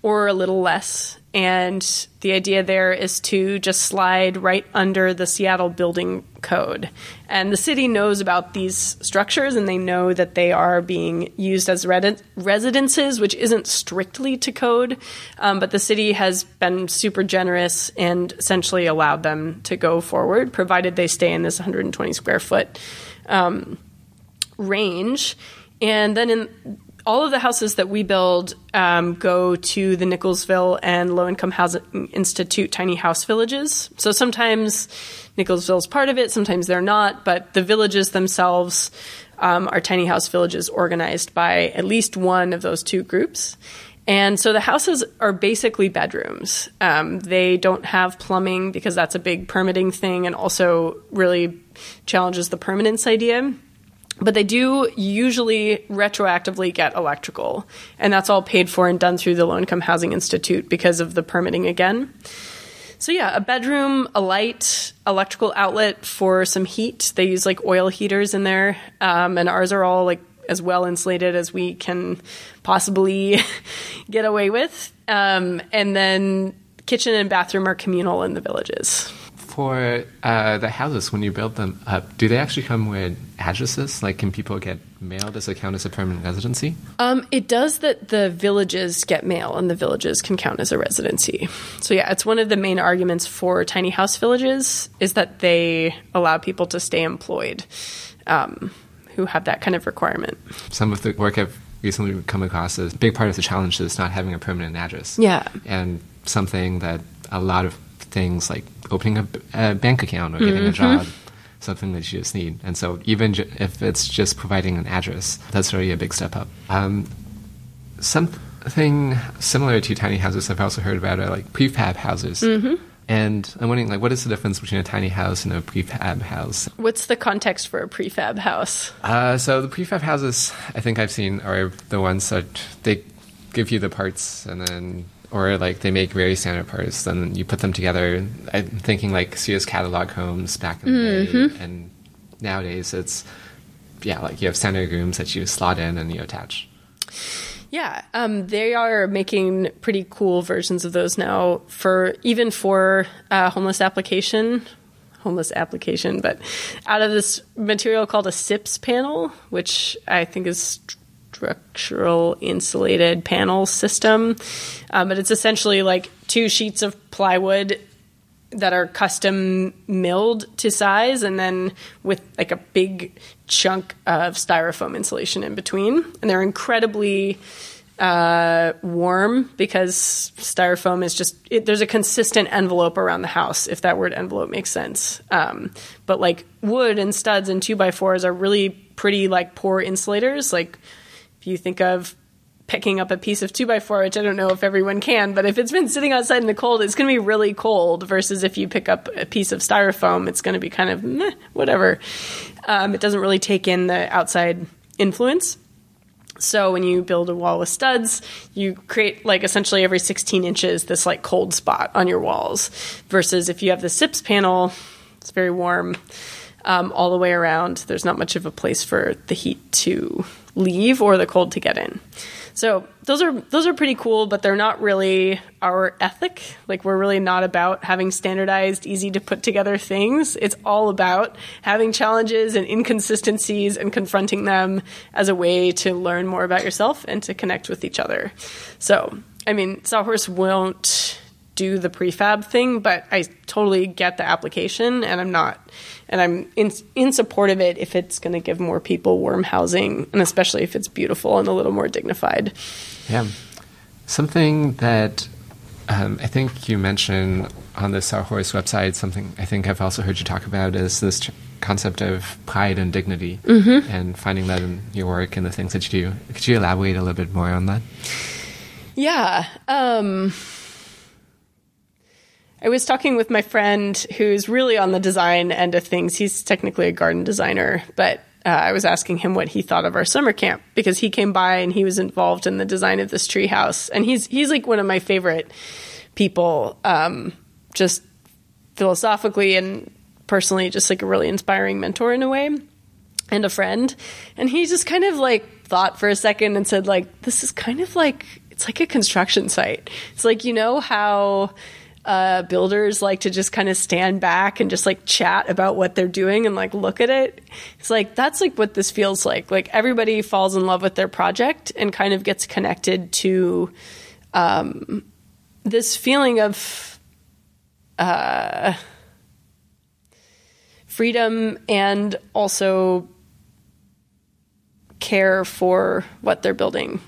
or a little less. And the idea there is to just slide right under the Seattle building code. And the city knows about these structures and they know that they are being used as residences, which isn't strictly to code, um, but the city has been super generous and essentially allowed them to go forward, provided they stay in this 120 square foot um, range. And then in all of the houses that we build um, go to the Nickelsville and Low Income Housing Institute tiny house villages. So sometimes Nickelsville is part of it, sometimes they're not, but the villages themselves um, are tiny house villages organized by at least one of those two groups. And so the houses are basically bedrooms. Um, they don't have plumbing because that's a big permitting thing and also really challenges the permanence idea but they do usually retroactively get electrical, and that's all paid for and done through the Low Income Housing Institute because of the permitting again. So yeah, a bedroom, a light, electrical outlet for some heat. They use like oil heaters in there, um, and ours are all like as well insulated as we can possibly get away with. Um, and then kitchen and bathroom are communal in the villages for uh, the houses when you build them up, do they actually come with addresses? Like, can people get mail? Does it count as a permanent residency? Um, it does that the villages get mail, and the villages can count as a residency. So yeah, it's one of the main arguments for tiny house villages is that they allow people to stay employed um, who have that kind of requirement. Some of the work I've recently come across is a big part of the challenge is not having a permanent address. Yeah, and something that a lot of things like opening a, a bank account or getting mm-hmm. a job, something that you just need. And so even ju- if it's just providing an address, that's already a big step up. Um, something similar to tiny houses I've also heard about are like prefab houses. Mm-hmm. And I'm wondering, like, what is the difference between a tiny house and a prefab house? What's the context for a prefab house? Uh, so the prefab houses I think I've seen are the ones that they give you the parts and then or like they make very standard parts, then you put them together. I'm thinking like Sears catalog homes back in the mm-hmm. day, and nowadays it's yeah, like you have standard rooms that you slot in and you attach. Yeah, um, they are making pretty cool versions of those now for even for uh, homeless application, homeless application, but out of this material called a SIPS panel, which I think is structural insulated panel system. Um, but it's essentially like two sheets of plywood that are custom milled to size and then with like a big chunk of styrofoam insulation in between. And they're incredibly uh, warm because styrofoam is just it, there's a consistent envelope around the house if that word envelope makes sense um, but like wood and studs and two by fours are really pretty like poor insulators like if you think of picking up a piece of 2x4, which I don't know if everyone can, but if it's been sitting outside in the cold, it's going to be really cold versus if you pick up a piece of styrofoam, it's going to be kind of meh, whatever. Um, it doesn't really take in the outside influence. So when you build a wall with studs, you create like essentially every 16 inches this like cold spot on your walls. Versus if you have the SIPS panel, it's very warm um, all the way around. There's not much of a place for the heat to leave or the cold to get in. So those are those are pretty cool, but they're not really our ethic. Like we're really not about having standardized, easy to put together things. It's all about having challenges and inconsistencies and confronting them as a way to learn more about yourself and to connect with each other. So, I mean, Sawhorse won't do the prefab thing, but I totally get the application, and I'm not, and I'm in in support of it if it's going to give more people warm housing, and especially if it's beautiful and a little more dignified. Yeah, something that um, I think you mentioned on the Sawhorse website. Something I think I've also heard you talk about is this ch- concept of pride and dignity, Mm-hmm. and finding that in your work and the things that you do. Could you elaborate a little bit more on that? Yeah. Um, I was talking with my friend who's really on the design end of things. He's technically a garden designer, but uh, I was asking him what he thought of our summer camp because he came by and he was involved in the design of this treehouse, and he's he's like one of my favorite people, um, just philosophically and personally, just like a really inspiring mentor in a way and a friend. And he just kind of like thought for a second and said, like, this is kind of like it's like a construction site. It's like you know how uh, builders like to just kind of stand back and just like chat about what they're doing and like look at it. It's like that's like what this feels like. Like everybody falls in love with their project and kind of gets connected to um, this feeling of uh, freedom and also care for what they're building.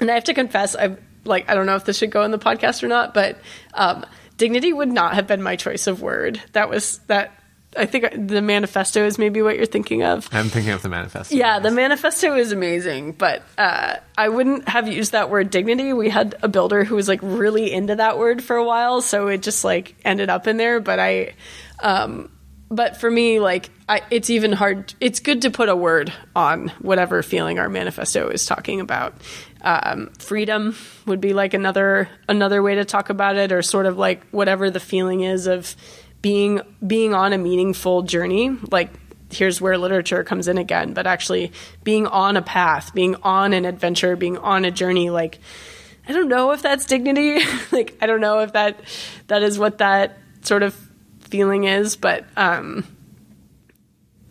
And I have to confess, I like I don't know if this should go in the podcast or not, but um, dignity would not have been my choice of word. That was that. I think the manifesto is maybe what you're thinking of. I'm thinking of the manifesto. Yeah, the manifesto is amazing, but uh, I wouldn't have used that word dignity. We had a builder who was like really into that word for a while, so it just like ended up in there. But I, um, but for me, like I, it's even hard. It's good to put a word on whatever feeling our manifesto is talking about. Um, freedom would be like another another way to talk about it, or sort of like whatever the feeling is of being being on a meaningful journey. Like here's where literature comes in again, but actually being on a path, being on an adventure, being on a journey. Like I don't know if that's dignity. like I don't know if that that is what that sort of feeling is, but um,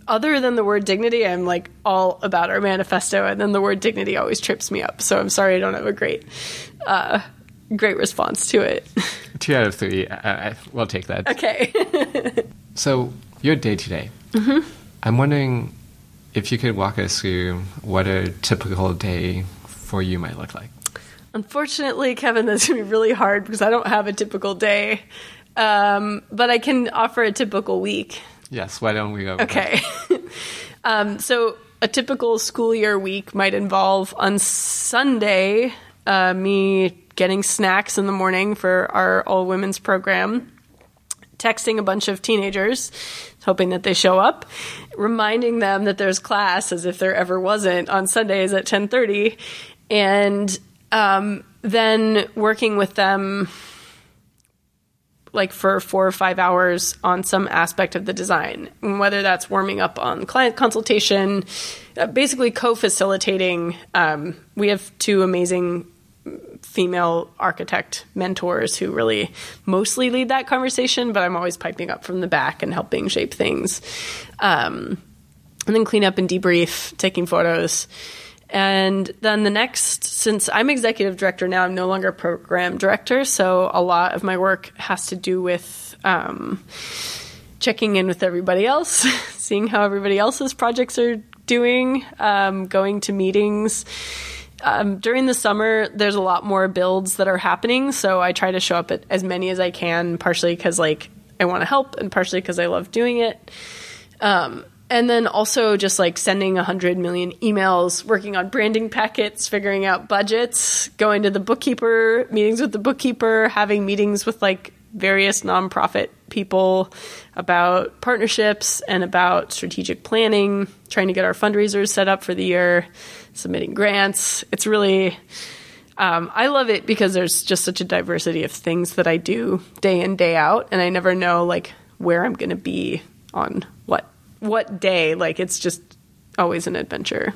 other than the word dignity, I'm like all about our manifesto, and then the word dignity always trips me up. So I'm sorry I don't have a great, uh, great response to it. Two out of three. I, I, we'll take that. okay. So, your day to day. I'm wondering if you could walk us through what a typical day for you might look like. Unfortunately, Kevin, that's gonna be really hard because I don't have a typical day, um, but I can offer a typical week. Yes, why don't we go? Okay. um, so a typical school year week might involve on Sunday uh, me getting snacks in the morning for our all women's program, texting a bunch of teenagers, hoping that they show up, reminding them that there's class as if there ever wasn't on Sundays at 10:30, and um, then working with them like for four or five hours on some aspect of the design, whether that's warming up on client consultation, uh, basically co-facilitating. Um, we have two amazing female architect mentors who really mostly lead that conversation, but I'm always piping up from the back and helping shape things. Um, and then clean up and debrief, taking photos. And then the next, since I'm executive director now, I'm no longer program director. So a lot of my work has to do with um, checking in with everybody else, seeing how everybody else's projects are doing, um, going to meetings. Um, during the summer, there's a lot more builds that are happening. So I try to show up at as many as I can, partially because like I want to help and partially because I love doing it. Um, and then also just like sending 100 million emails, working on branding packets, figuring out budgets, going to the bookkeeper, meetings with the bookkeeper, having meetings with like various nonprofit people about partnerships and about strategic planning, trying to get our fundraisers set up for the year, submitting grants. It's really, um, I love it because there's just such a diversity of things that I do day in, day out, and I never know like where I'm going to be on what what day. Like it's just always an adventure.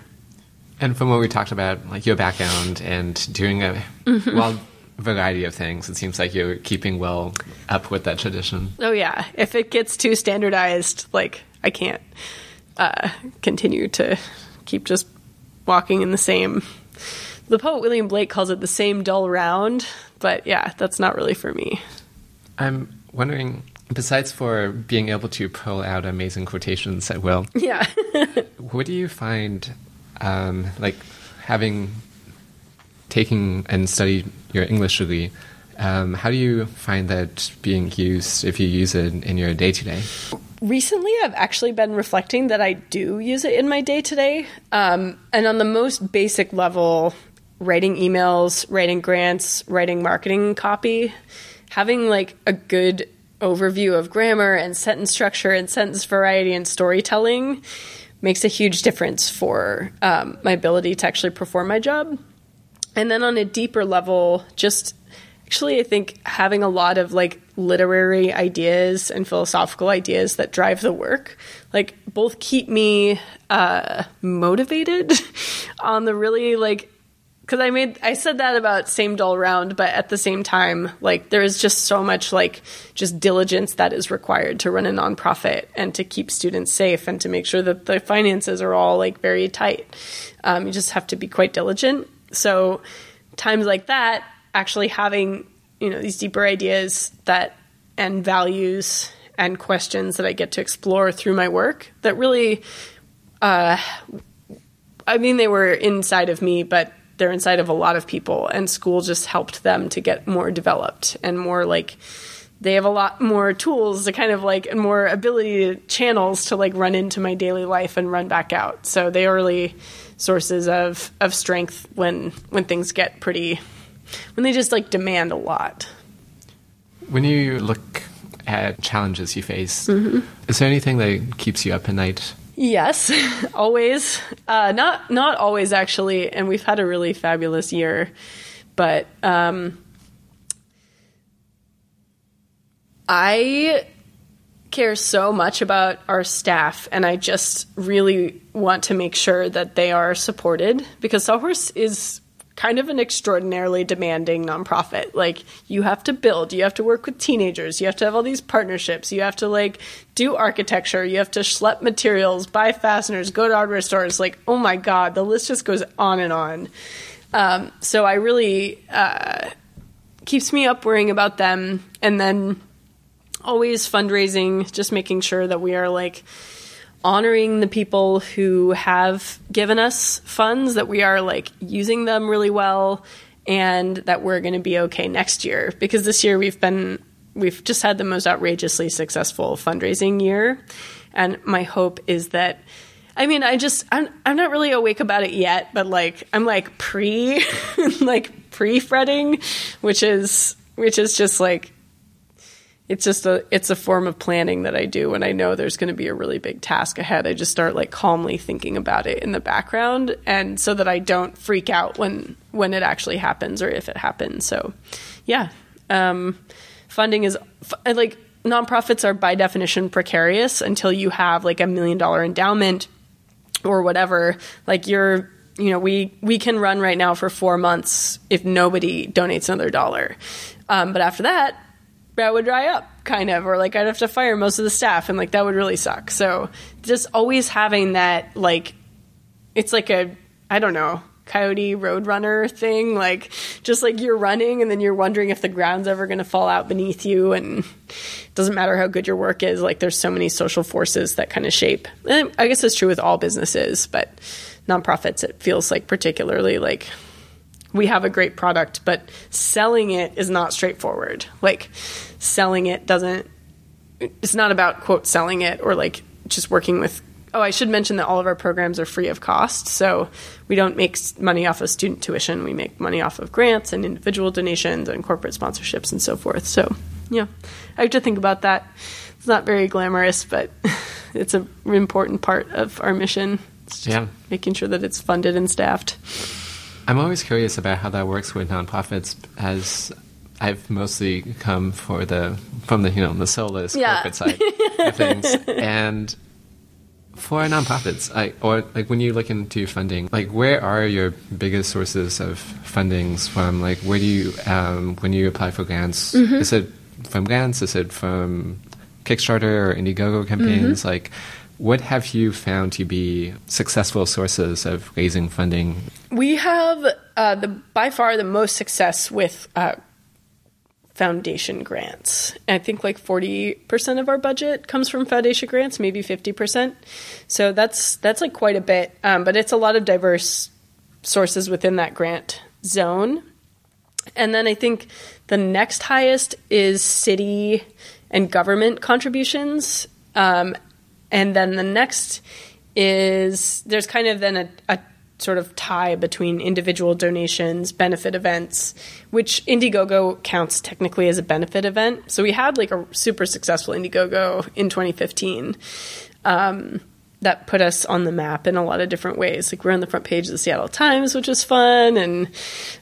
And from what we talked about, like your background and doing a Mm-hmm. well variety of things, it seems like you're keeping well up with that tradition. Oh yeah, if it gets too standardized, like I can't uh, continue to keep just walking in the same. The poet William Blake calls it the same dull round but yeah, that's not really for me. I'm wondering, besides for being able to pull out amazing quotations at will, Yeah. what do you find, um, like having taken and studied your English degree? Um, how do you find that being used if you use it in your day to day? Recently, I've actually been reflecting that I do use it in my day to day. And on the most basic level, writing emails, writing grants, writing marketing copy, having like a good overview of grammar and sentence structure and sentence variety and storytelling makes a huge difference for um, my ability to actually perform my job. And then on a deeper level, just actually, I think having a lot of like literary ideas and philosophical ideas that drive the work, like both keep me uh, motivated on the really like because I made I said that about same dull round, but at the same time, like there is just so much like just diligence that is required to run a nonprofit and to keep students safe and to make sure that the finances are all like very tight. Um, you just have to be quite diligent. So times like that, actually having you know these deeper ideas that and values and questions that I get to explore through my work that really, uh, I mean, they were inside of me, but they're inside of a lot of people and school just helped them to get more developed and more like they have a lot more tools to kind of like and more ability channels to like run into my daily life and run back out. So they are really sources of of strength when when things get pretty when they just like demand a lot. When you look at challenges you face, mm-hmm. is there anything that keeps you up at night? Yes, always. Uh, not not always actually, and we've had a really fabulous year, but um, I care so much about our staff, and I just really want to make sure that they are supported because Sawhorse is kind of an extraordinarily demanding nonprofit. Like you have to build, you have to work with teenagers, you have to have all these partnerships, you have to like do architecture, you have to schlep materials, buy fasteners, go to hardware stores. Like, oh my god, the list just goes on and on. Um, so I really uh, keeps me up worrying about them, and then always fundraising, just making sure that we are like honoring the people who have given us funds, that we are like using them really well, and that we're going to be okay next year. Because this year we've been, we've just had the most outrageously successful fundraising year. And my hope is that, I mean, I just, I'm, I'm not really awake about it yet, but like, I'm like pre, like pre fretting, which is, which is just like, it's just a it's a form of planning that I do when I know there's going to be a really big task ahead. I just start like calmly thinking about it in the background and so that I don't freak out when when it actually happens or if it happens. So, yeah. Um, funding is like nonprofits are by definition precarious until you have like a million dollar endowment or whatever. Like you're you know, we we can run right now for 4 months if nobody donates another dollar. Um, but after that, that would dry up kind of or like i'd have to fire most of the staff and like that would really suck. So just always having that like it's like a i don't know coyote roadrunner thing like just like you're running and then you're wondering if the ground's ever going to fall out beneath you and it doesn't matter how good your work is like there's so many social forces that kind of shape and i guess it's true with all businesses but nonprofits it feels like particularly like we have a great product, but selling it is not straightforward. Like selling it doesn't it's not about quote selling it or like just working with oh i should mention that all of our programs are free of cost so we don't make money off of student tuition. We make money off of grants and individual donations and corporate sponsorships and so forth. So yeah i have to think about that. It's not very glamorous but it's an important part of our mission. It's Yeah. making sure that it's funded and staffed I'm always curious about how that works with nonprofits, as I've mostly come for the from the you know the soulless Yeah. corporate side of things, and for nonprofits, I, or like when you look into funding, like where are your biggest sources of fundings from? Like where do you um, when you apply for grants? Is it from grants? Is it from Kickstarter or Indiegogo campaigns? Like what have you found to be successful sources of raising funding We have uh, the by far the most success with uh, foundation grants. I think like 40% of our budget comes from foundation grants, maybe 50%. So that's that's like quite a bit, um, but it's a lot of diverse sources within that grant zone. And then I think the next highest is city and government contributions. Um, and then the next is there's kind of then a, a sort of tie between individual donations, benefit events, which Indiegogo counts technically as a benefit event. So we had like a super successful Indiegogo in 2015 um, that put us on the map in a lot of different ways. Like we're on the front page of the Seattle Times, which was fun, and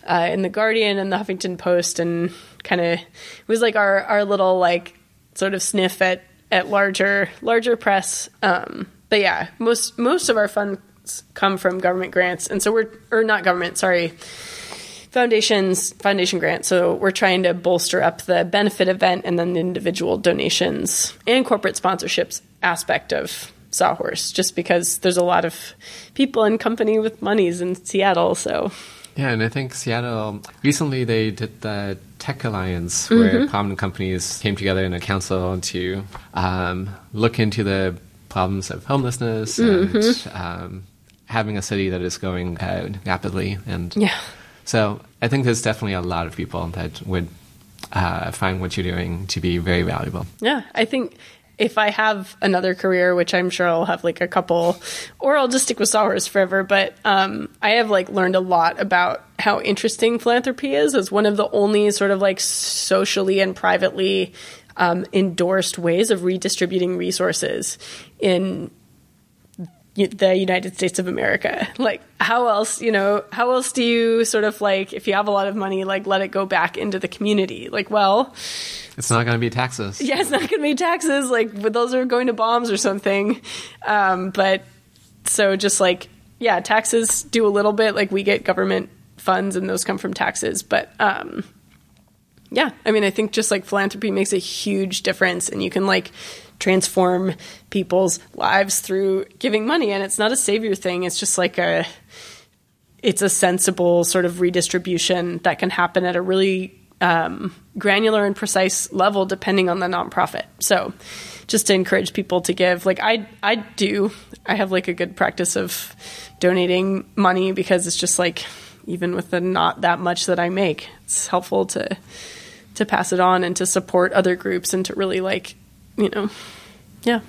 uh, in the Guardian and the Huffington Post, and kind of it was like our our little like sort of sniff at at larger larger press. Um, but yeah, most most of our funds come from government grants, and so we're or not government, sorry, foundations foundation grants. So we're trying to bolster up the benefit event and then the individual donations and corporate sponsorships aspect of Sawhorse, just because there's a lot of people and company with monies in Seattle. So yeah, and I think Seattle recently they did the Tech Alliance, where mm-hmm. prominent companies came together in a council to um, look into the problems of homelessness mm-hmm. and um, having a city that is going uh, rapidly. And yeah. so I think there's definitely a lot of people that would uh, find what you're doing to be very valuable. Yeah, I think if I have another career, which I'm sure I'll have like a couple, or I'll just stick with Sawhorse forever. But um, I have like learned a lot about how interesting philanthropy is as one of the only sort of like socially and privately um, endorsed ways of redistributing resources in the United States of America. Like, how else, you know, how else do you sort of like, if you have a lot of money, like let it go back into the community? Like, well, it's not going to be taxes. Yeah, it's not going to be taxes. Like, those are going to bombs or something. Um, but so just like, yeah, taxes do a little bit. Like, we get government funds and those come from taxes. But, um, yeah, I mean, I think just like philanthropy makes a huge difference and you can like transform people's lives through giving money. And it's not a savior thing. It's just like a, it's a sensible sort of redistribution that can happen at a really um, granular and precise level depending on the nonprofit. So just to encourage people to give, like I, I do, I have like a good practice of donating money because it's just like, even with the not that much that I make, it's helpful to, to pass it on and to support other groups and to really like you know, yeah.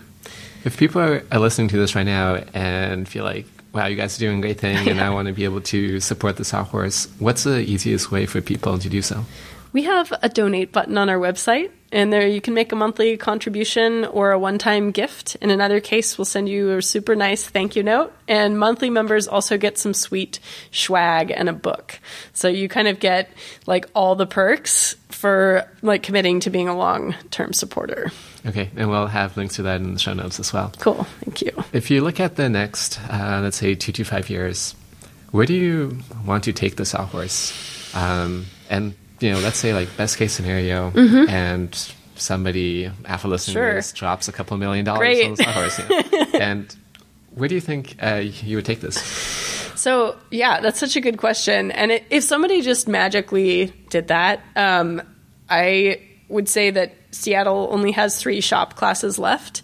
If people are, are listening to this right now and feel like, wow, you guys are doing a great thing, and I want to be able to support the Sawhorse, what's the easiest way for people to do so? We have a donate button on our website, and there you can make a monthly contribution or a one time gift. In another case, we'll send you a super nice thank you note. And monthly members also get some sweet swag and a book. So you kind of get like all the perks for like committing to being a long term supporter. Okay, and we'll have links to that in the show notes as well. Cool, thank you. If you look at the next, uh, let's say, two to five years, where do you want to take the Sawhorse? Um, and you know, let's say like best case scenario, mm-hmm. and somebody after listening sure. to this drops a couple million dollars Great. on the Sawhorse, and where do you think uh, you would take this? So yeah, that's such a good question. And it, if somebody just magically did that, um, I would say that Seattle only has three shop classes left,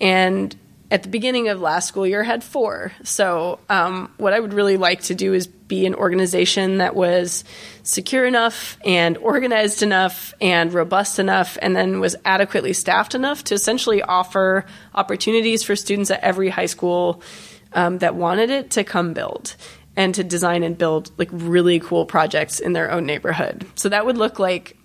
and at the beginning of last school year had four. So, um, what I would really like to do is be an organization that was secure enough and organized enough and robust enough, and then was adequately staffed enough to essentially offer opportunities for students at every high school um, that wanted it to come build and to design and build like really cool projects in their own neighborhood. So that would look like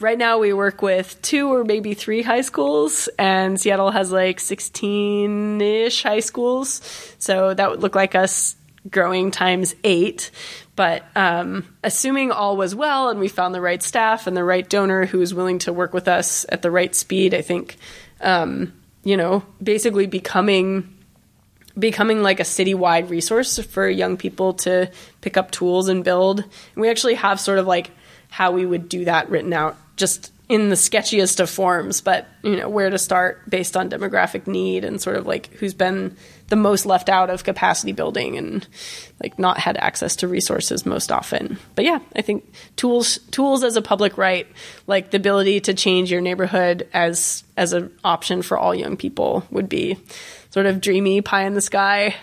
right now we work with two or maybe three high schools, and Seattle has like 16 ish high schools. So that would look like us growing times eight. But um, assuming all was well and we found the right staff and the right donor who was willing to work with us at the right speed, I think, um, you know, basically becoming becoming like a citywide resource for young people to pick up tools and build. And we actually have sort of like how we would do that written out just in the sketchiest of forms, but you know where to start based on demographic need and sort of like who's been the most left out of capacity building and like not had access to resources most often. But yeah, I think tools tools as a public right, like the ability to change your neighborhood as as an option for all young people would be sort of dreamy pie in the sky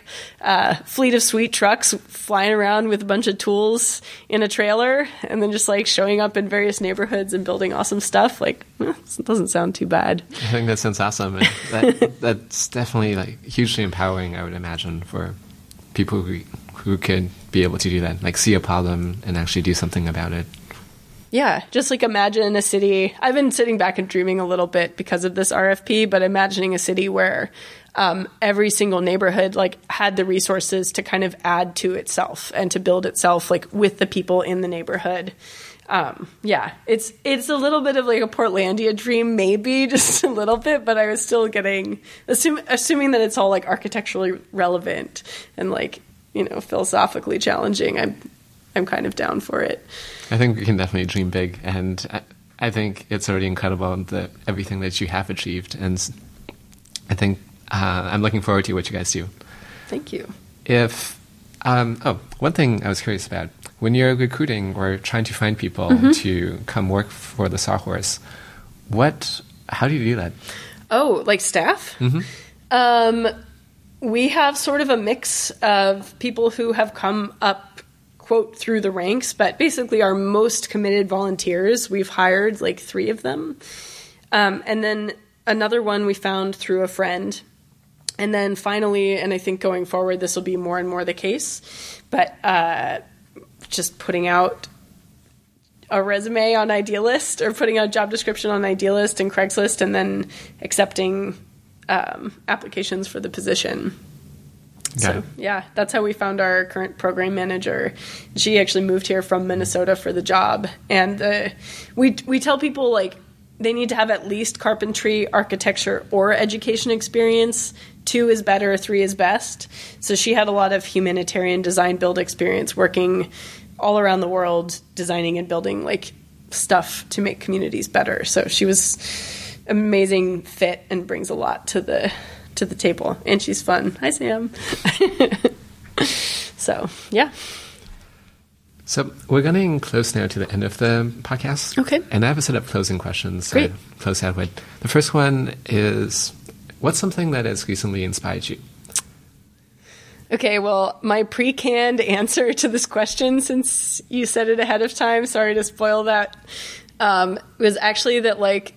uh, fleet of sweet trucks flying around with a bunch of tools in a trailer and then just like showing up in various neighborhoods and building awesome stuff. Like eh, doesn't sound too bad. I think that sounds awesome. And that, that's definitely like hugely empowering i would imagine for people who who could be able to do that like see a problem and actually do something about it. Yeah, just like imagine a city. I've been sitting back and dreaming a little bit because of this RFP, but imagining a city where um, every single neighborhood like had the resources to kind of add to itself and to build itself like with the people in the neighborhood. Um, yeah, it's it's a little bit of like a Portlandia dream, maybe just a little bit, but I was still getting assume, assuming that it's all like architecturally relevant and like you know philosophically challenging. I'm I'm kind of down for it. I think we can definitely dream big, and I, I think it's already incredible that everything that you have achieved, and I think uh, I'm looking forward to what you guys do. Thank you. If um, oh, one thing I was curious about when you're recruiting or trying to find people mm-hmm. to come work for the Sawhorse, what? How do you do that? Oh, like staff? Mm-hmm. Um, we have sort of a mix of people who have come up quote through the ranks, but basically our most committed volunteers, we've hired like three of them. Um, and then another one we found through a friend and then finally, and I think going forward, this will be more and more the case, but uh, just putting out a resume on Idealist or putting out a job description on Idealist and Craigslist and then accepting um, applications for the position. So, yeah, that's how we found our current program manager. She actually moved here from Minnesota for the job. And uh, we, we tell people, like, they need to have at least carpentry, architecture, or education experience two is better, three is best. So she had a lot of humanitarian design build experience working all around the world, designing and building like stuff to make communities better. So she was amazing fit and brings a lot to the to the table. And she's fun. Hi Sam. so yeah. So we're getting close now to the end of the podcast. Okay. And I have a set of closing questions. Great. close out with. The first one is What's something that has recently inspired you? Okay, well, my pre canned answer to this question, since you said it ahead of time, sorry to spoil that, um, was actually that, like,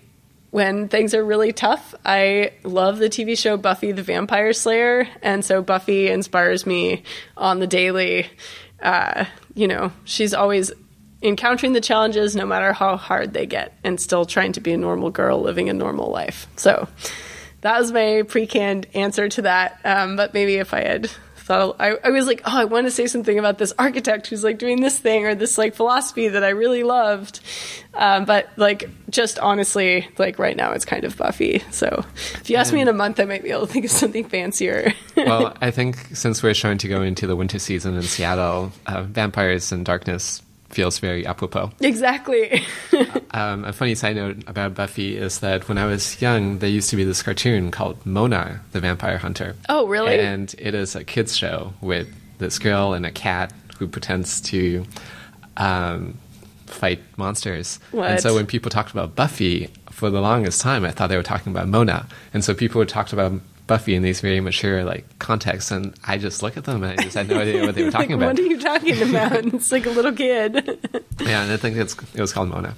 when things are really tough, I love the TV show Buffy the Vampire Slayer. And so Buffy inspires me on the daily. Uh, you know, she's always encountering the challenges no matter how hard they get and still trying to be a normal girl living a normal life. So that was my pre-canned answer to that. Um, but maybe if I had thought, I, I was like, oh, I want to say something about this architect who's like doing this thing or this like philosophy that I really loved. Um, but like, just honestly, like right now, it's kind of Buffy. So if you ask me in a month, I might be able to think of something fancier. well, I think since we're trying to go into the winter season in Seattle, uh, Vampires and Darkness feels very apropos. Exactly. um, a funny side note about Buffy is that when I was young, there used to be this cartoon called Mona, the Vampire Hunter. Oh, really? And it is a kids show with this girl and a cat who pretends to um, fight monsters. What? And so when people talked about Buffy, for the longest time, I thought they were talking about Mona. And so people would talk about Buffy in these very mature like contexts, and I just look at them and I just had no idea what they were talking like, about. What are you talking about? it's like a little kid. yeah, and I think it's it was called Mona.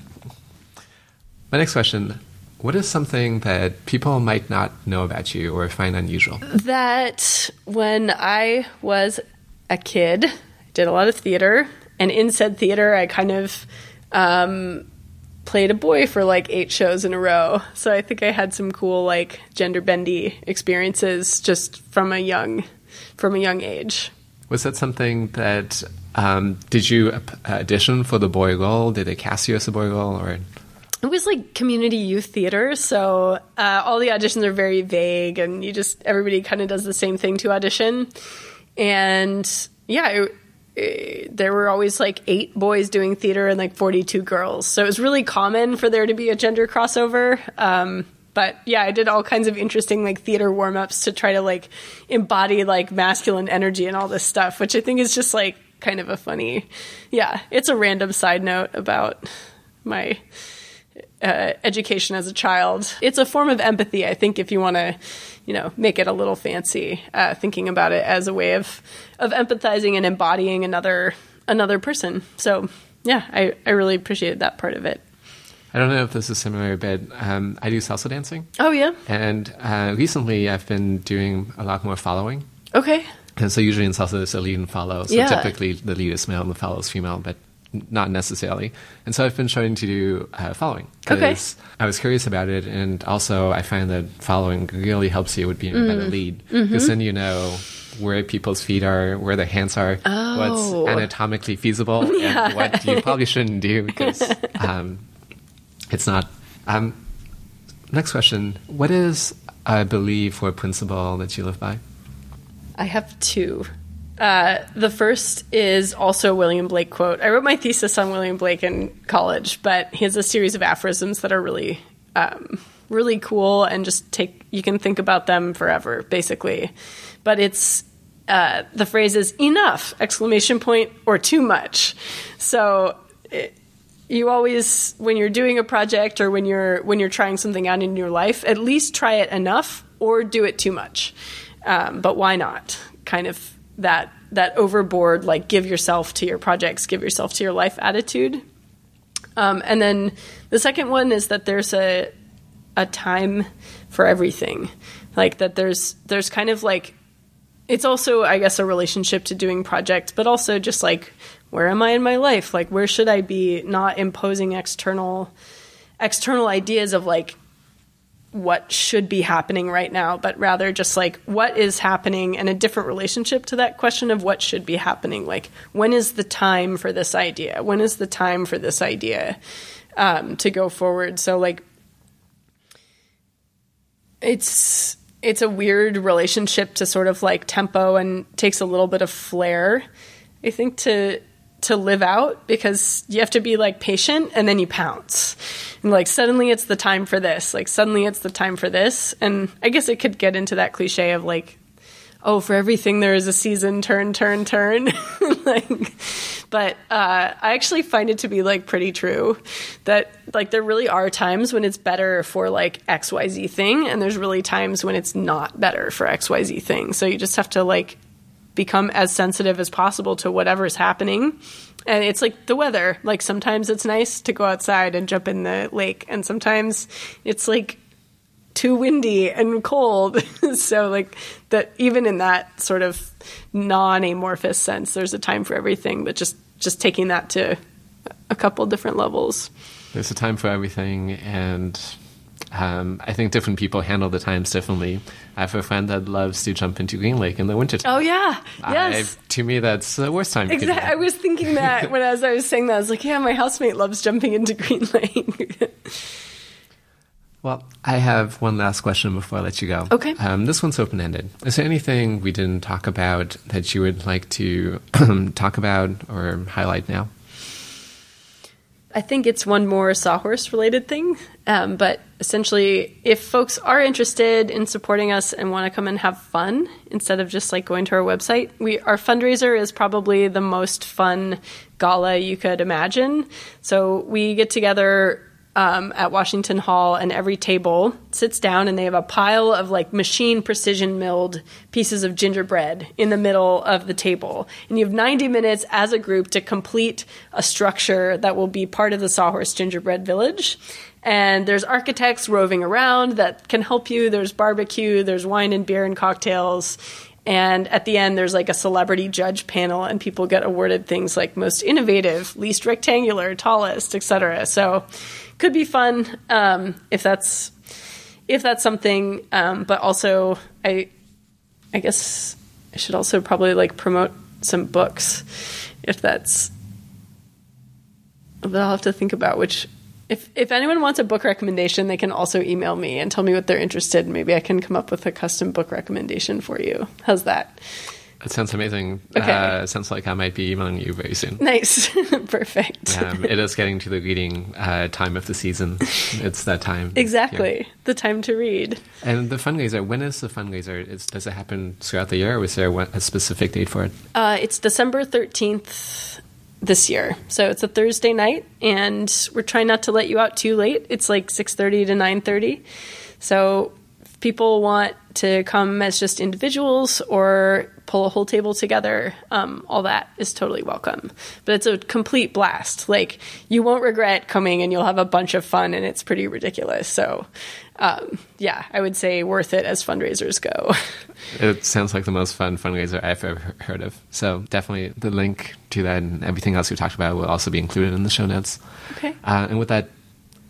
My next question: What is something that people might not know about you or find unusual? That when I was a kid, I did a lot of theater, and in said theater, I kind of um, played a boy for like eight shows in a row. So I think I had some cool like gender bendy experiences just from a young from a young age. Was that something that um, did you audition for the boy role? Did they cast you as a boy role or? It was like community youth theater, so uh, all the auditions are very vague, and you just everybody kind of does the same thing to audition. And yeah, it, there were always like eight boys doing theater and like 42 girls. So it was really common for there to be a gender crossover. Um, but yeah, I did all kinds of interesting like theater warm ups to try to like embody like masculine energy and all this stuff, which I think is just like kind of a funny, yeah, it's a random side note about my uh, education as a child. It's a form of empathy, I think, if you want to, you know, make it a little fancy, uh, thinking about it as a way of of empathizing and embodying another another person. So yeah, I, I really appreciated that part of it. I don't know if this is similar, but um, I do salsa dancing. Oh yeah. And uh, recently, I've been doing a lot more following. Okay. And so usually in salsa, there's a lead and follow. So Yeah. typically the lead is male and the follow is female, but not necessarily. And so I've been trying to do uh, following. 'cause Okay. I was curious about it, and also I find that following really helps you with being a Mm. better lead. Mm-hmm. Because then you know where people's feet are, where their hands are, Oh. what's anatomically feasible, and what you probably shouldn't do because um, it's not. Um, next question. What is a belief or principle that you live by? I have two. Uh, the first is also William Blake quote. I wrote my thesis on William Blake in college, but he has a series of aphorisms that are really, um, really cool and just take, you can think about them forever, basically. But it's, uh, the phrase is enough, exclamation point, or too much. So, it, you always when you're doing a project or when you're when you're trying something out in your life at least try it enough or do it too much um, but why not kind of that that overboard like give yourself to your projects give yourself to your life attitude. Um, and then the second one is that there's a a time for everything. Like that there's there's kind of like it's also i guess a relationship to doing projects but also just like where am i in my life? Like where should i be? Not imposing external external ideas of like what should be happening right now but rather just like what is happening and a different relationship to that question of what should be happening. Like when is the time for this idea? When is the time for this idea um, to go forward? So like it's it's a weird relationship to sort of like tempo and takes a little bit of flair i think to to live out because you have to be like patient and then you pounce. And like suddenly it's the time for this like suddenly it's the time for this. And i guess it could get into that cliche of like oh for everything there is a season turn turn turn. Like but uh, i actually find it to be like pretty true that like there really are times when it's better for like xyz thing and there's really times when it's not better for xyz thing. So you just have to like become as sensitive as possible to whatever's happening and it's like the weather like sometimes it's nice to go outside and jump in the lake and sometimes it's like too windy and cold. so like that even in that sort of non-amorphous sense, there's a time for everything, but just just taking that to a couple different levels. There's a time for everything, and um, I think different people handle the times differently. I have a friend that loves to jump into Green Lake in the wintertime. Oh yeah. Yes. I, to me, that's the worst time. Exactly. I was thinking that when as I was saying that, I was like, yeah, my housemate loves jumping into Green Lake. Well, I have one last question before I let you go. Okay. Um, this one's open ended. Is there anything we didn't talk about that you would like to talk about or highlight now? I think it's one more Sawhorse related thing. Um, but essentially, if folks are interested in supporting us and want to come and have fun instead of just like going to our website, we our fundraiser is probably the most fun gala you could imagine. So we get together um, at Washington Hall, and every table sits down, and they have a pile of like machine precision milled pieces of gingerbread in the middle of the table, and you have 90 minutes as a group to complete a structure that will be part of the Sawhorse Gingerbread Village. And there's architects roving around that can help you. There's barbecue, there's wine and beer and cocktails. And at the end, there's like a celebrity judge panel, and people get awarded things like most innovative, least rectangular, tallest, etc. So, could be fun um, if that's if that's something. Um, but also, I I guess I should also probably like promote some books if that's. But I'll have to think about which. If if anyone wants a book recommendation, they can also email me and tell me what they're interested in. Maybe I can come up with a custom book recommendation for you. How's that? That sounds amazing. Okay. Uh, sounds like I might be emailing you very soon. Nice. Perfect. Um, it is getting to the reading uh, time of the season. It's that time. Exactly. The time to read. And the fundraiser, when is the fundraiser? Is, does it happen throughout the year or is there a specific date for it? Uh, it's December 13th this year. So it's a Thursday night and we're trying not to let you out too late. It's like 6:30 to 9:30. So if people want to come as just individuals or pull a whole table together, um, all that is totally welcome. But it's a complete blast. Like you won't regret coming and you'll have a bunch of fun and it's pretty ridiculous. So um, yeah, I would say worth it as fundraisers go. It sounds like the most fun fundraiser I've ever heard of. So definitely the link to that and everything else we talked about will also be included in the show notes. Okay. Uh, and with that,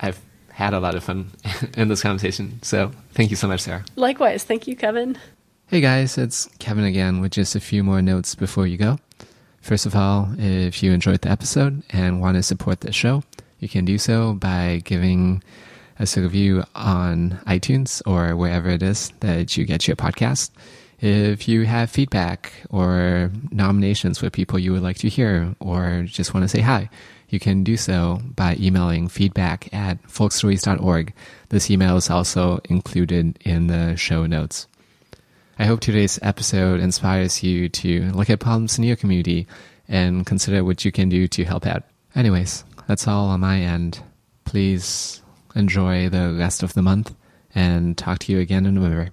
I've had a lot of fun in this conversation. So thank you so much, Sarah. Likewise. Thank you, Kevin. Hey guys, it's Kevin again with just a few more notes before you go. First of all, if you enjoyed the episode and want to support the show, you can do so by giving us a review on iTunes or wherever it is that you get your podcast. If you have feedback or nominations for people you would like to hear or just want to say hi, you can do so by emailing feedback at folkstories.org. This email is also included in the show notes. I hope today's episode inspires you to look at problems in your community and consider what you can do to help out. Anyways, that's all on my end. Please enjoy the rest of the month and talk to you again in November.